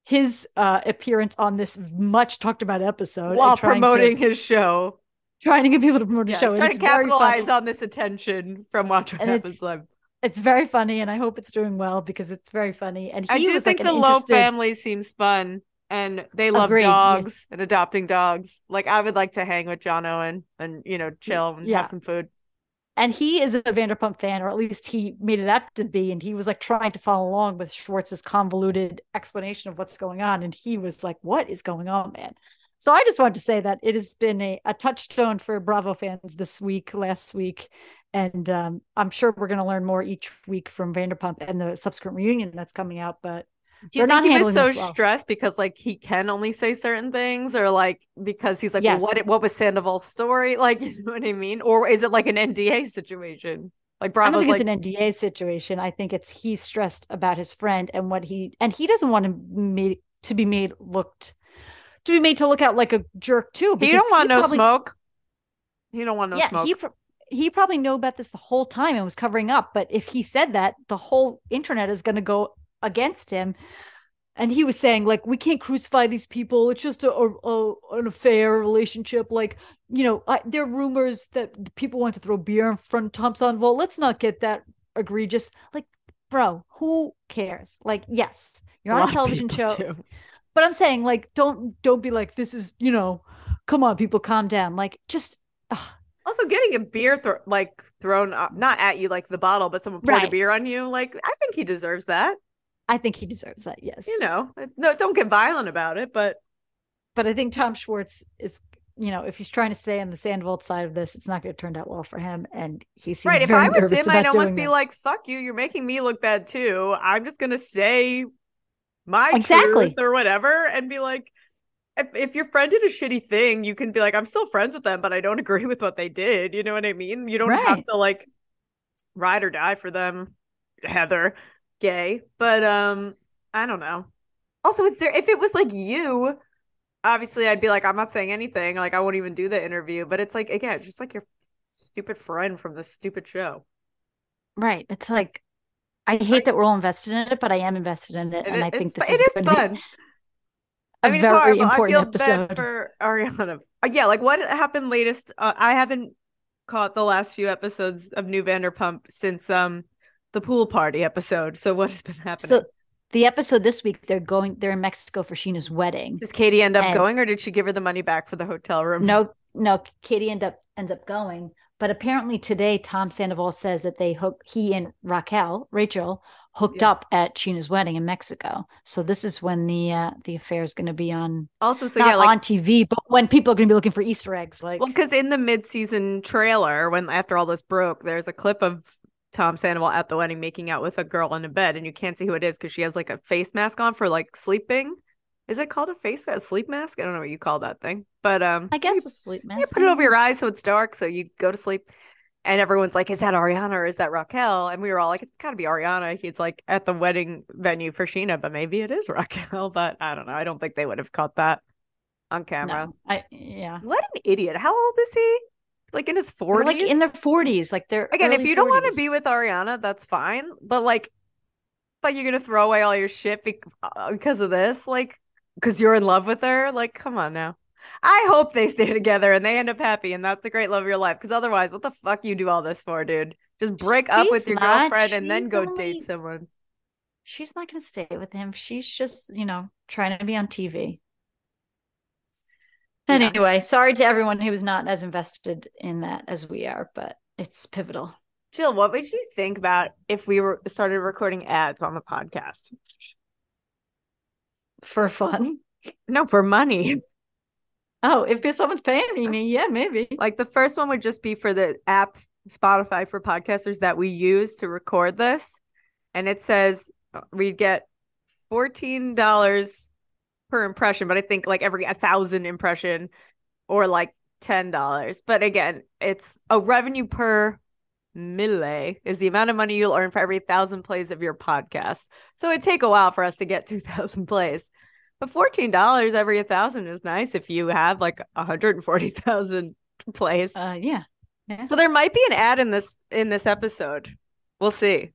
his uh appearance on this much talked about episode while promoting to, his show. Trying to get people to promote yes, his show. Trying to capitalize on this attention from Watch What Happens Live. It's very funny, and I hope it's doing well because it's very funny. And I do think like the Lowe family seems fun, and they love Agreed, dogs and adopting dogs. Like I would like to hang with Johnowen and you know chill and yeah. have some food and he is a Vanderpump fan, or at least he made it up to be. And he was like trying to follow along with Schwartz's convoluted explanation of what's going on. And he was like, What is going on, man? So I just wanted to say that it has been a, a touchstone for Bravo fans this week, last week. And um, I'm sure we're going to learn more each week from Vanderpump and the subsequent reunion that's coming out. But do you think he was so well. stressed because like he can only say certain things, or like because he's like, yes. well, what what was Sandoval's story? Like, you know what I mean? Or is it like an NDA situation? Like Bravo's I don't think like, it's an NDA situation. I think it's he's stressed about his friend and what he and he doesn't want to made to be made looked to be made to look out like a jerk too. He don't want he no probably, smoke. He don't want no yeah, smoke. He, he probably knew about this the whole time and was covering up. But if he said that, the whole internet is going to go against him and he was saying like we can't crucify these people it's just a, a an affair relationship like you know I, there are rumors that people want to throw beer in front of tom sandoval let's not get that egregious like bro who cares like yes you're on a, a television show do. But i'm saying like don't don't be like this is you know come on people calm down like just also getting a beer like thrown up, not at you like the bottle but someone poured right. a beer on you like i think he deserves that I think he deserves that. Yes. You know, uh, no, don't get violent about it, but but I think Tom Schwartz is, you know, if he's trying to stay on the Sandoval side of this, it's not going to turn out well for him. And he seems right. If I was him, I'd almost be that. like, "Fuck you! You're making me look bad too. I'm just going to say my exactly. truth or whatever, and be like." If, if your friend did a shitty thing, you can be like, I'm still friends with them, but I don't agree with what they did. You know what I mean? You don't right. have to like ride or die for them, Heather gay, but um, I don't know. Also, it's there if it was like you, obviously I'd be like, I'm not saying anything. Like I won't even do the interview. But it's like again, just like your stupid friend from the stupid show. Right. It's like I hate that we're all invested in it, but I am invested in it, and, and I think this is, is fun. I mean, it's horrible. I feel episode. bad for Ariana. Uh, yeah, like what happened latest? Uh, I haven't caught the last few episodes of New Vanderpump since um the pool party episode. So what has been happening? So the episode this week, they're going. They're in Mexico for Scheana's wedding. Does Katie end up and going, or did she give her the money back for the hotel room? No, no. Katie end up ends up going, but apparently today, Tom Sandoval says that they hook he and Raquel, Rachel, hooked yeah. up at Scheana's wedding in Mexico. So this is when the uh, the affair is going to be on. Also, so yeah, like, on TV, but when people are going to be looking for Easter eggs, like well, because in the mid season trailer, when after all this broke, there's a clip of Tom Sandoval at the wedding making out with a girl in a bed, and you can't see who it is because she has like a face mask on for like sleeping. Is it called a face mask? A sleep mask? I don't know what you call that thing, but um, I guess you, a sleep mask. You put it over your eyes so it's dark, so you go to sleep. And everyone's like, "Is that Ariana or is that Raquel?" And we were all like, "It's got to be Ariana." He's like at the wedding venue for Scheana, but maybe it is Raquel. But I don't know. I don't think they would have caught that on camera. No, I yeah. What an idiot! How old is he? like in his 40s like in their 40s like they're again if you 40s. don't want to be with ariana that's fine but like but you're gonna throw away all your shit be- uh, because of this like because you're in love with her like come on now i hope they stay together and they end up happy and that's the great love of your life because otherwise what the fuck you do all this for dude just break she's up with your not. girlfriend and then go only... date someone she's not gonna stay with him she's just you know trying to be on tv Anyway, yeah. sorry to everyone who was not as invested in that as we are, but it's pivotal. Jill, what would you think about if we were started recording ads on the podcast? For fun? No, for money. Oh, if someone's paying me, yeah, maybe. Like the first one would just be for the app Spotify for podcasters that we use to record this. And it says uh, we'd get $14 per impression, but I think like every a thousand impression or like $10. But again, it's a revenue per mille is the amount of money you'll earn for every thousand plays of your podcast. So it'd take a while for us to get 2,000 plays. But $14 every a thousand is nice if you have like 140,000 plays. Uh, yeah. yeah. So there might be an ad in this in this episode. We'll see.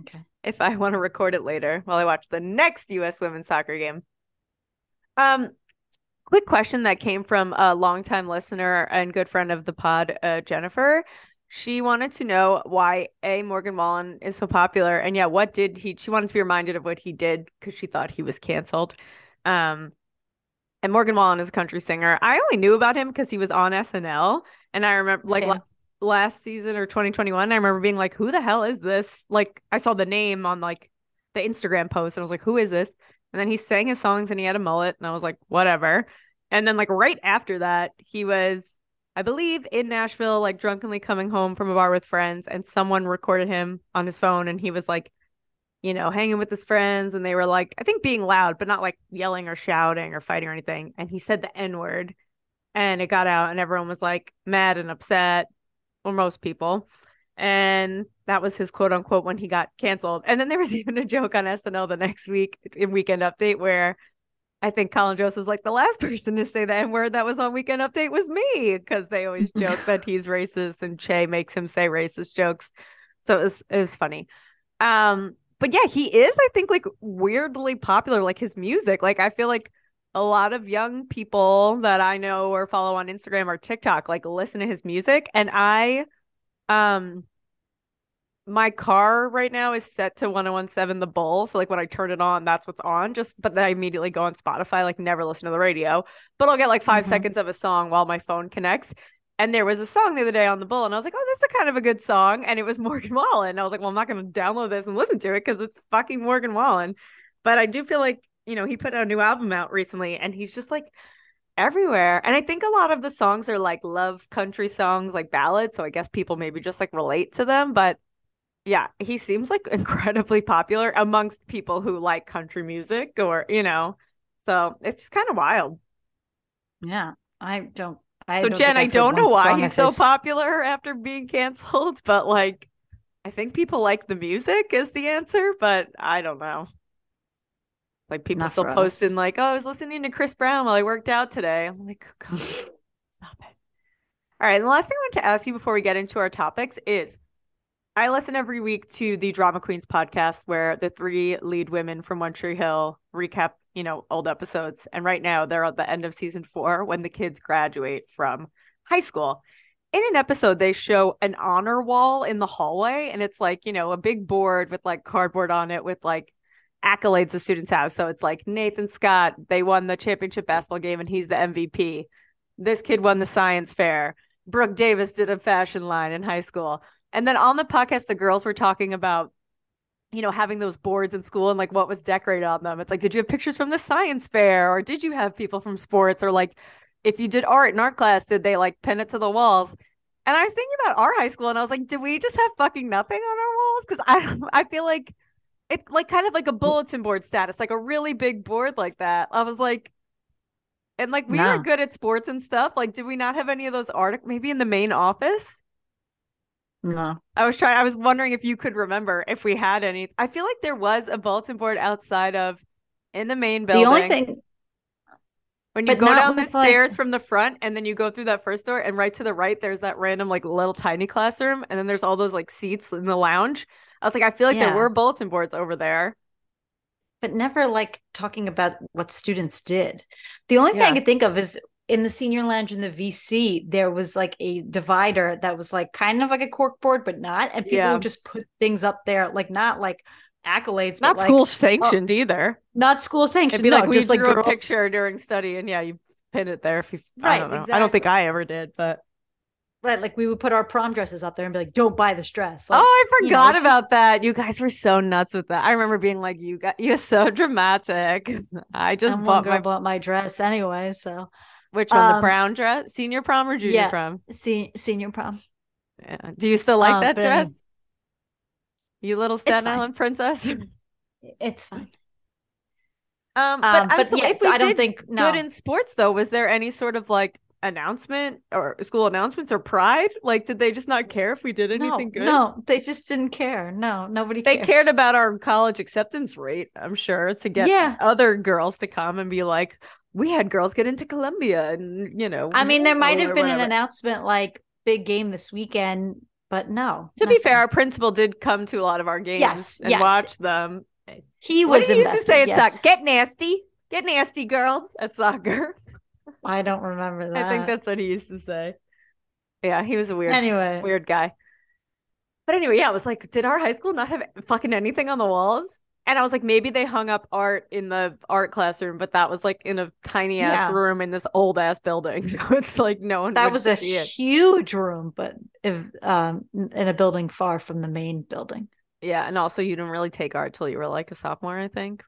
Okay. If I want to record it later while I watch the next US women's soccer game. Um quick question that came from a longtime listener and good friend of the pod, uh, Jennifer. She wanted to know why A Morgan Wallen is so popular, and yeah, what did he? She wanted to be reminded of what he did because she thought he was canceled. Um, and Morgan Wallen is a country singer. I only knew about him because he was on SNL, and I remember like la- last season or 2021, I remember being like, "Who the hell is this?" Like I saw the name on like the Instagram post, and I was like, "Who is this?" And then he sang his songs, and he had a mullet, and I was like, "Whatever." And then like right after that, he was I believe in Nashville, like drunkenly coming home from a bar with friends, and someone recorded him on his phone, and he was like, you know, hanging with his friends, and they were like, I think being loud, but not like yelling or shouting or fighting or anything. And he said the N word, and it got out, and everyone was like mad and upset, or most people. And that was his quote unquote when he got canceled. And then there was even a joke on SNL the next week in Weekend Update where I think Colin Jost was like the last person to say the N word that was on Weekend Update was me because they always joke that he's racist and Che makes him say racist jokes. So it was it was funny. Um, but yeah, he is, I think, like weirdly popular, like his music. Like I feel like a lot of young people that I know or follow on Instagram or TikTok like listen to his music. And I um my car right now is set to 1017 the bull so like when i turn it on that's what's on just but then i immediately go on spotify like never listen to the radio but i'll get like 5 mm-hmm. seconds of a song while my phone connects and there was a song the other day on the bull and i was like oh that's a kind of a good song and it was morgan wallen i was like well i'm not going to download this and listen to it because it's fucking morgan wallen but i do feel like you know he put a new album out recently and he's just like everywhere and i think a lot of the songs are like love country songs like ballads so i guess people maybe just like relate to them but yeah, he seems like incredibly popular amongst people who like country music or, you know, so it's kind of wild. Yeah, I don't. I so, don't Jen, I don't know why he's so popular after being canceled, but like, I think people like the music is the answer, but I don't know. Like, people Not still posting, like, oh, I was listening to Chris Brown while I worked out today. I'm like, stop it. All right. And the last thing I want to ask you before we get into our topics is I listen every week to the Drama Queens podcast where the three lead women from One Tree Hill recap, you know, old episodes. And right now they're at the end of season four when the kids graduate from high school. In an episode, they show an honor wall in the hallway, and it's like, you know, a big board with like cardboard on it with like accolades the students have. So it's like Nathan Scott, they won the championship basketball game and he's the MVP. This kid won the science fair. Brooke Davis did a fashion line in high school. And then on the podcast, the girls were talking about, you know, having those boards in school and like what was decorated on them. It's like, did you have pictures from the science fair or did you have people from sports or like if you did art in art class, did they like pin it to the walls? And I was thinking about our high school and I was like, did we just have fucking nothing on our walls? Because I I feel like it's like kind of like a bulletin board status, like a really big board like that. I was like, and like we no. were good at sports and stuff. Like, did we not have any of those art maybe in the main office? No. I was trying I was wondering if you could remember if we had any. I feel like there was a bulletin board outside of in the main building. The only thing when you go down the stairs like... from the front and then you go through that first door and right to the right there's that random like little tiny classroom and then there's all those like seats in the lounge. I was like I feel like yeah. there were bulletin boards over there. But never like talking about what students did. The only yeah. thing I could think of is in the senior lounge in the VC, there was like a divider that was like kind of like a cork board, but not. And people yeah. would just put things up there, like not like accolades, not school like, sanctioned oh, either. Not school sanctioned. It'd be no, like we just drew like a picture during study, and yeah, you pin it there. If you, right, I don't know. Exactly. I don't think I ever did, but Right, like we would put our prom dresses up there and be like, "Don't buy this dress." oh, Like, I you know, forgot just- about that. You guys were so nuts with that. I remember being like, "You got you're so dramatic." I just and bought my bought my dress anyway. So which one, the um, brown dress, senior prom or junior yeah. prom? se- senior prom. Yeah. Do you still like Uh, that dress? You little Staten. Island princess. Um, It's fine. but Um, but so- yes, if we I don't did think no. good in sports though, was there any sort of like announcement or school announcements or pride? Like, did they just not care if we did no, anything good? no, they just didn't care. No, nobody. They cared. cared about our college acceptance rate, I'm sure, to get Yeah. other girls to come and be like, we had girls get into Columbia and you know. I mean, there might have been an announcement like big game this weekend, but no. To be fair, our principal did come to a lot of our games Yes, and yes. watch them. he What was he used to say yes. soccer? Get nasty. Get nasty, girls, at soccer. I don't remember that. I think that's what he used to say. Yeah, he was a weird, anyway. weird guy. But anyway, yeah, I was like, did our high school not have fucking anything on the walls? And I was like, maybe they hung up art in the art classroom, but that was like in a tiny ass Yeah. room in this old ass building. So it's like no one That was a it. huge room, but if um in a building far from the main building. Yeah, and also you didn't really take art till you were like a sophomore, I think.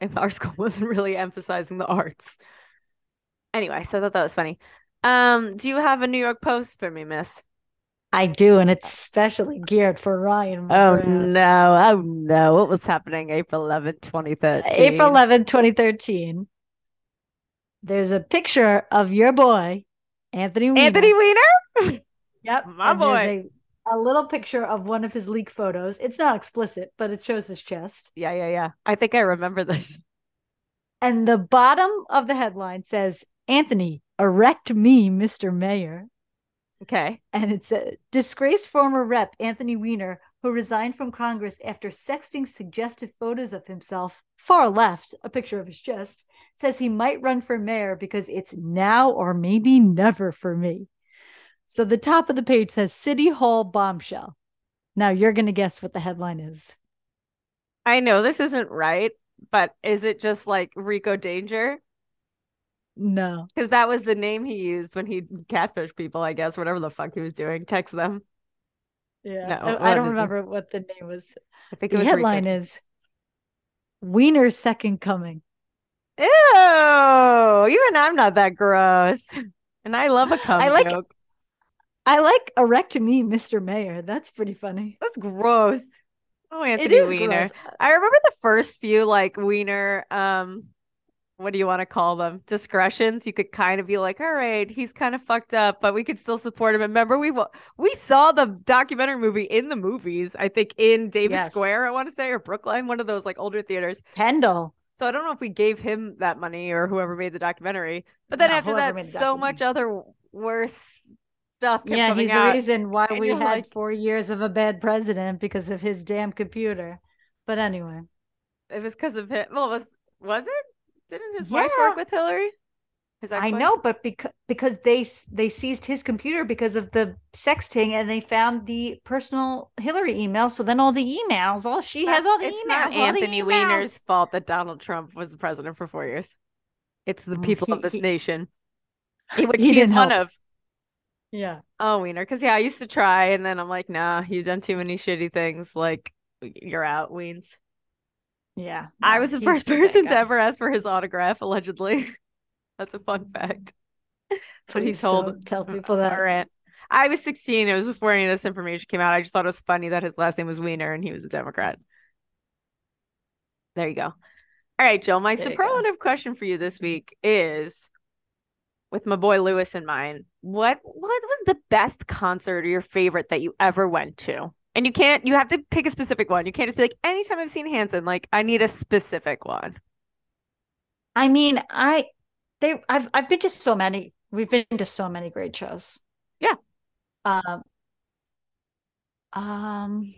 And our school wasn't really emphasizing the arts. Anyway, so I thought that was funny. Um, do you have a New York Post for me, miss? I do, and it's specially geared for Ryann. Oh no, oh no. What was happening April 11th, 2013? April 11, 2013. There's a picture of your boy, Anthony Weiner. Anthony Weiner? Yep. My and boy. A, a little picture of one of his leak photos. It's not explicit, but it shows his chest. Yeah, yeah, yeah. I think I remember this. And the bottom of the headline says, Anthony, erect me, Mr. Mayor. Okay. And it's a disgraced former rep, Anthony Weiner, who resigned from Congress after sexting suggestive photos of himself, far left, a picture of his chest, says he might run for mayor because it's now or maybe never for me. So the top of the page says City Hall bombshell. Now you're going to guess what the headline is. I know this isn't right, but is it just like Rico Danger? No. Because that was the name he used when he catfish people, I guess, whatever the fuck he was doing. Text them. Yeah. No, I- I don't is it? remember what the name was. I think it The was headline Rico. is Weiner's second coming. Ew, even I'm not that gross. And I love a cum I like- joke. I like erect me, Mr. Mayor. That's pretty funny. That's gross. Oh, It Anthony is Weiner. I remember the first few like Weiner, um, what do you want to call them? Discretions. You could kind of be like, all right, he's kind of fucked up, but we could still support him. And remember, we we saw the documentary movie in the movies. I think in Davis Yes. Square, I want to say, or Brookline, one of those like older theaters. Kendall. So I don't know if we gave him that money or whoever made the documentary. But then No, after that, the so much other worse stuff kept Yeah, he's out. the reason why and we had like- four years of a bad president because of his damn computer. But anyway, It was because of him. Well, it was was it? Didn't his wife work with Hillary? I know, but because because they they seized his computer because of the sexting, and they found the personal Hillary email. So then all the emails, all she has all the it's emails. not Anthony emails. Weiner's fault that Donald Trump was the president for four years. It's the Mm, people he- of this he- nation, which he he's one help. of. Yeah, Oh, Weiner, because yeah, I used to try, and then I'm like, nah, you've done too many shitty things. Like, you're out, Weens. Yeah. I was the first person to ever ask for his autograph, allegedly. That's a fun fact. but he told tell people that. our aunt. I was 16. It was before any of this information came out. I just thought it was funny that his last name was Weiner and he was a Democrat. There you go. All right, Jill. My There superlative question for you this week is with my boy Lewis in mind. What what was the best concert or your favorite that you ever went to? And you can't you have to pick a specific one. You can't just be like, anytime I've seen Hanson, like I need a specific one. I mean, I they I've I've been to so many. We've been to so many great shows. Yeah. Um. Um.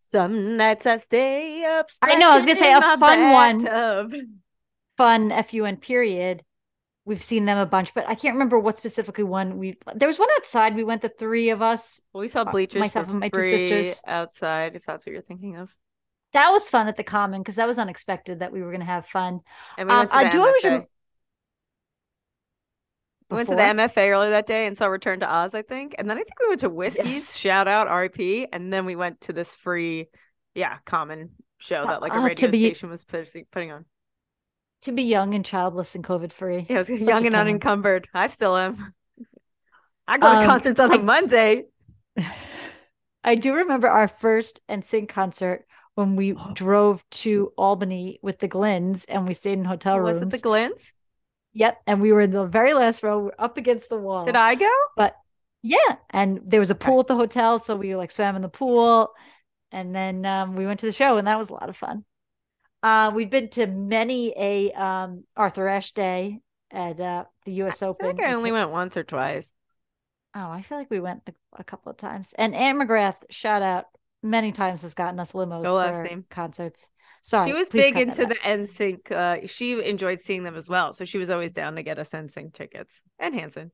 Some nights I stay up. I know, I was gonna say a in my fun one. Fun FUN period. We've seen them a bunch, but I can't remember what specifically one we. There was one outside. We went the three of us. Well, we saw Uh, bleachers myself and my two sisters. outside, if that's what you're thinking of. That was fun at the Common because that was unexpected that we were gonna have fun. And we Um, went to I the do always rem- We went to the MFA earlier that day and saw Return to Oz, I think. And then I think we went to Whiskey's, Yes. shout out RIP. And then we went to this free, yeah, common show that like a Uh, radio be- station was putting on. To be young and childless and COVID free. Yeah, I was young and unencumbered. I still am. I go to Um, concerts on a I- Monday. I do remember our first NSYNC concert when we drove to Albany with the Glens and we stayed in hotel rooms. Was it the Glens? Yep, and we were in the very last row, we're up against the wall. Did I go? But yeah, and there was a pool at the hotel, so we like swam in the pool, and then um, we went to the show, and that was a lot of fun. Uh, we've been to many a um, Arthur Ashe Day at uh, the U.S. I Open. I think I only went once or twice. Oh, I feel like we went a, a couple of times. And Anne McGrath, shout out, many times has gotten us limos Go for name. concerts. Sorry, she was big into the NSYNC. Uh, she enjoyed seeing them as well, so she was always down to get us NSYNC tickets. And Hanson.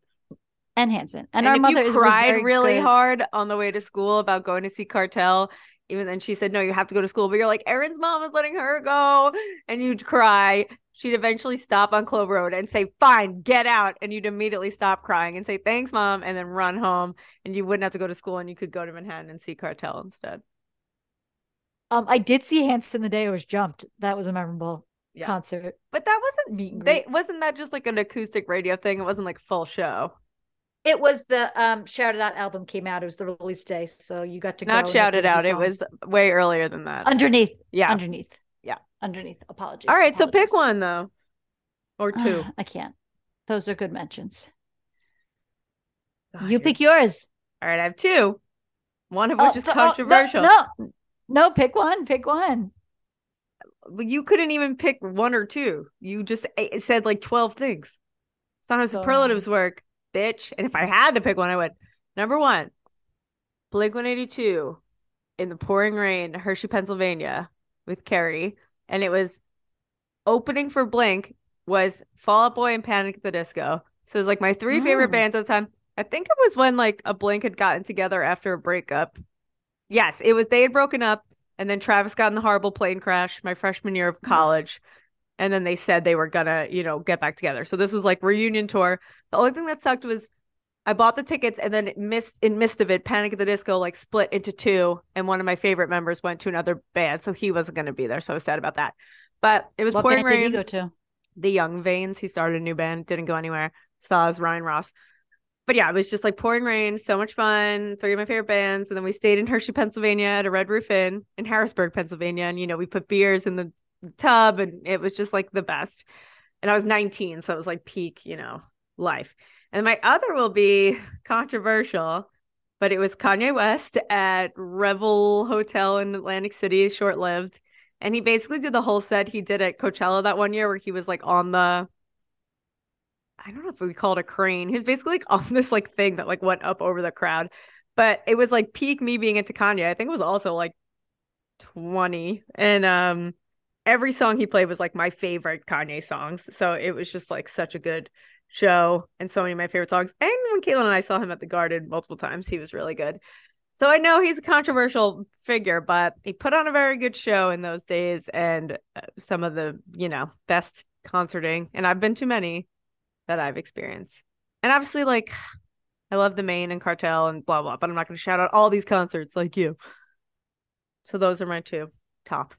and Hanson. And, And, our mother cried really good. hard on the way to school about going to see Cartel, even then she said, "No, you have to go to school." But you're like, "Erin's mom is letting her go," and you'd cry. She'd eventually stop on Clove Road and say, "Fine, get out," and you'd immediately stop crying and say, "Thanks, mom," and then run home, and you wouldn't have to go to school, and you could go to Manhattan and see Cartel instead. Um, I did see Hanson the day I was jumped. That was a memorable Yeah. concert. But that wasn't Meet they wasn't that just like an acoustic radio thing? It wasn't like full show. It was the um Shout It Out album came out. It was the release day, so you got to go Not they shouted out. It was way earlier than that. underneath. yeah. Underneath. Yeah. Underneath. Apologies. All right, so pick one though. Or two. I can't. Those are good mentions. You pick yours. All right, I have two. One of Oh, which is so- oh, no, controversial. No, no, pick one. Pick one. You couldn't even pick one or two. You just said like 12 things. It's not how superlatives work, bitch. And if I had to pick one, I would. Number one, Blink 182 in the pouring rain, Hershey, Pennsylvania, with Carrie. And it was opening for Blink was Fall Out Boy and Panic at the Disco. So it was like my three favorite Mm. bands at the time. I think it was when like a Blink had gotten together after a breakup. Yes, it was they had broken up and then Travis got in the horrible plane crash my freshman year of college. And then they said they were gonna, you know, get back together. So this was like reunion tour. The only thing that sucked was I bought the tickets and then it missed in midst of it, Panic at the Disco like split into two, and one of my favorite members went to another band, so he wasn't gonna be there. So I was sad about that. But it was What pouring band did he rain go to? the Young Veins. He started a new band, didn't go anywhere. Saws Ryan Ross. But yeah, it was just like pouring rain, so much fun. Three of my favorite bands. And then we stayed in Hershey, Pennsylvania at a Red Roof Inn in Harrisburg, Pennsylvania. And, you know, we put beers in the tub and it was just like the best. And I was 19, so it was like peak, you know, life. And my other will be controversial, but it was Kanye West at Revel Hotel in Atlantic City, short lived. And he basically did the whole set he did at Coachella that one year where he was like on the I don't know if we call it a crane. He was basically like on this like thing that like went up over the crowd. But it was like peak me being into Kanye. I think it was also like 20. And um every song he played was like my favorite Kanye songs. So it was just like such a good show and so many of my favorite songs. And when Caitlin and I saw him at the Garden multiple times, he was really good. So I know he's a controversial figure, but he put on a very good show in those days and uh, some of the, you know, best concerting. And I've been to many that I've experienced. And obviously, like, I love the Maine and cartel and blah, blah, but I'm not going to shout out all these concerts like you. So those are my two top.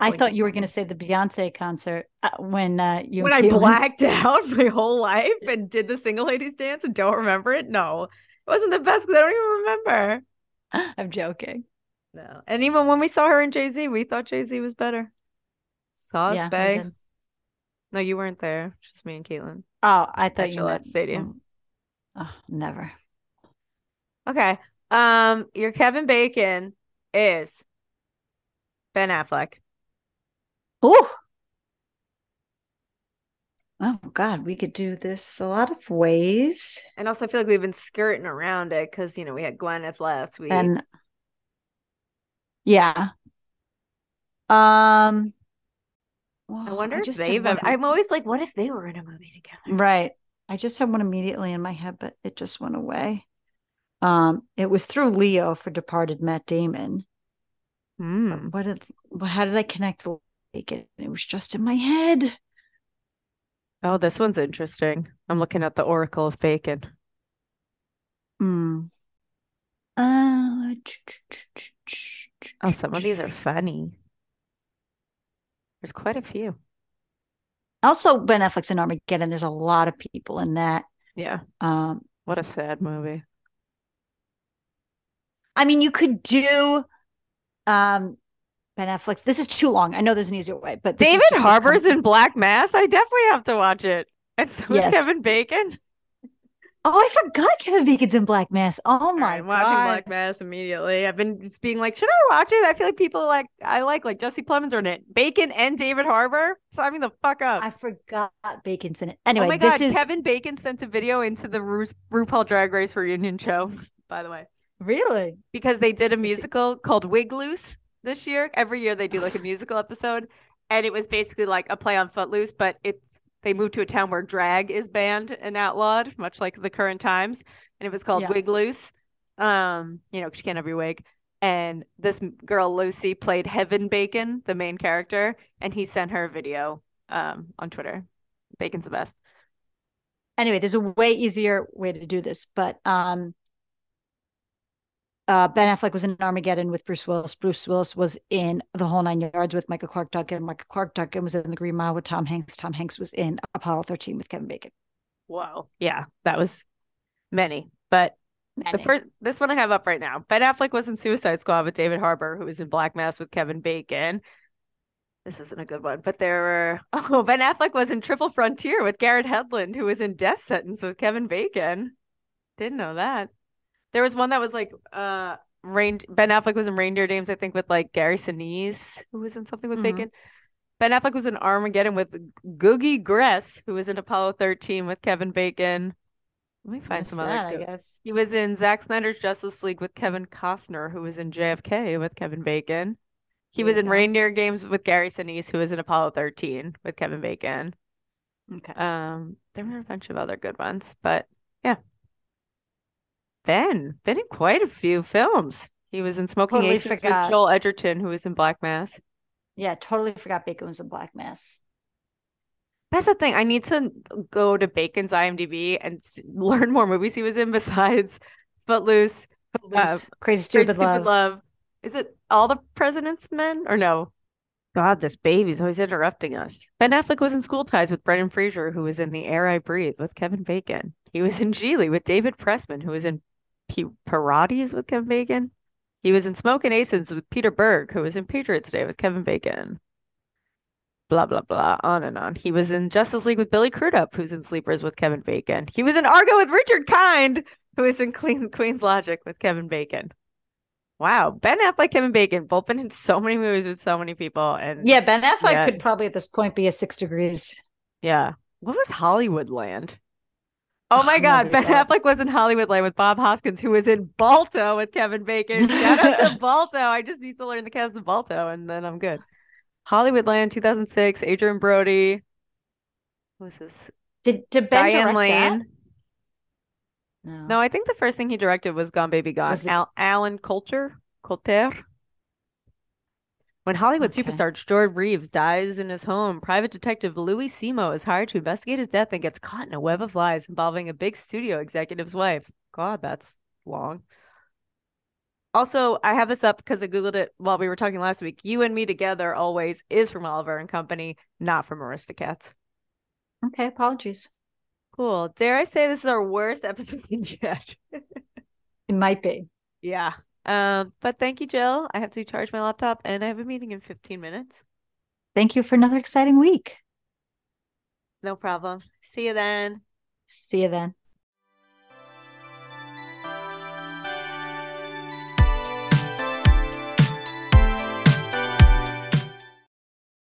I thought you were going to say the Beyonce concert uh, when uh, you when I blacked out my whole life and did the single ladies dance and don't remember it. No, it wasn't the best because I don't even remember. I'm joking. No. And even when we saw her in Jay Z, we thought Jay Z was better. Saw us, yeah. Bay. No, you weren't there. Just me and Caitlin. Oh, I At thought you Gillette meant Stadium. Oh, never. Okay. Um, your Kevin Bacon is Ben Affleck. Oh. Oh God, we could do this a lot of ways. And also, I feel like we've been skirting around it because you know we had Gwyneth last week. And yeah. Um I well, wonder if just had they've. one- Ever, I'm always like, what if they were in a movie together? Right. I just had one immediately in my head, but it just went away. Um, it was through Leo for Departed Matt Damon. Hmm. What did how did I connect the- it? It was just in my head. Oh, this one's interesting. I'm looking at the Oracle of Bacon. Mm. Uh, Oh, some of these are funny. There's quite a few. also Ben Affleck's in Armageddon. There's a lot of people in that. Yeah. Um, What a sad movie. I mean, you could do um Ben Affleck's. This is too long. I know there's an easier way, but David Harbour's in Black Mass. I definitely have to watch it. And so is Yes. Kevin Bacon. Oh, I forgot Kevin Bacon's in Black Mass. Oh my I'm watching god! Black Mass immediately. I've been just being like, should I watch it? I feel like people like I like like Jesse Plemons are in it. Bacon and David Harbour. Sign me the fuck up. I forgot Bacon's in it. oh Anyway, my this god, is Kevin Bacon sent a video into the Ru- RuPaul Drag Race reunion show, by the way. really because they did a musical called Wig Loose this year. Every year they do like a musical episode, and it was basically like a play on Footloose, but it's they moved to a town where drag is banned and outlawed, much like the current times, and it was called Yeah. Wig Loose. Um, you know, she can't have your wig. And this girl Lucy played Heaven Bacon, the main character, and he sent her a video um on Twitter. Bacon's the best. anyway, there's a way easier way to do this, but um uh Ben Affleck was in Armageddon with Bruce Willis. Bruce Willis was in The Whole Nine Yards with Michael Clarke Duncan. Michael Clarke Duncan was in The Green Mile with Tom Hanks. Tom Hanks was in Apollo 13 with Kevin Bacon. Whoa, yeah, that was many, but The first, this one I have up right now. Ben Affleck was in Suicide Squad with David Harbour, who was in Black Mass with Kevin Bacon. This isn't a good one, but there were. Oh, Ben Affleck was in Triple Frontier with Garrett Hedlund, who was in Death Sentence with Kevin Bacon. Didn't know that. There was one that was like uh Rain. Ben Affleck was in Reindeer Games, I think, with like Gary Sinise, who was in something with Mhm. Bacon. Ben Affleck was in Armageddon with Googy Gress, who was in Apollo 13 with Kevin Bacon. Let me find some other. that, I guess. he was in Zack Snyder's Justice League with Kevin Costner, who was in JFK with Kevin Bacon. He There was in. Reindeer Games with Gary Sinise, who was in Apollo 13 with Kevin Bacon. Okay. Um, there were a bunch of other good ones, but yeah. Ben, been in quite a few films. He was in Smoking Totally Aces with. Joel Edgerton, who was in Black Mass. Yeah, totally forgot Bacon was in Black Mass. That's the thing. I need to go to Bacon's IMDb and learn more movies he was in besides Footloose, uh, Footloose, Crazy Great Stupid, Stupid Love. Love. Is it All the President's Men or no? God, this baby's always interrupting us. Ben Affleck was in School Ties with Brendan Fraser, who was in The Air I Breathe with Kevin Bacon. He was in Gigli with David Pressman, who was in P- Parodies with Kevin Bacon. He was in Smoking Aces with Peter Berg, who was in Patriots Day with Kevin Bacon. Blah blah blah, on and on. He was in Justice League with Billy Crudup, who's in Sleepers with Kevin Bacon. He was in Argo with Richard Kind, who is in Queen, Queen's Logic with Kevin Bacon. Wow, Ben Affleck, Kevin Bacon, both been in so many movies with so many people, and Yeah, Ben Affleck Yeah. could probably at this point be a six degrees. yeah. What was Hollywoodland? Oh my God, Ben. Affleck was in Hollywoodland with Bob Hoskins, who was in Balto with Kevin Bacon. Shout out to Balto. I just need to learn the cast of Balto, and then I'm good. Hollywoodland, 2006. Adrien Brody. Who was this? Did did Ben Diane direct Lane. that? No. No, I think the first thing he directed was Gone Baby Gone. Was it- Al- Allen Coulter, Coulter. When Hollywood Okay. superstar George Reeves dies in his home, private detective Louis Simo is hired to investigate his death and gets caught in a web of lies involving a big studio executive's wife. God, that's long. Also, I have this up because I googled it while we were talking last week. You and Me Together always is from Oliver and Company, not from Aristocats. Okay, apologies. Cool. Dare I say this is our worst episode in yet? It might be. Yeah. Um, but thank you, Jill. I have to charge my laptop and I have a meeting in 15 minutes. Thank you for another exciting week. No problem. See you then. See you then.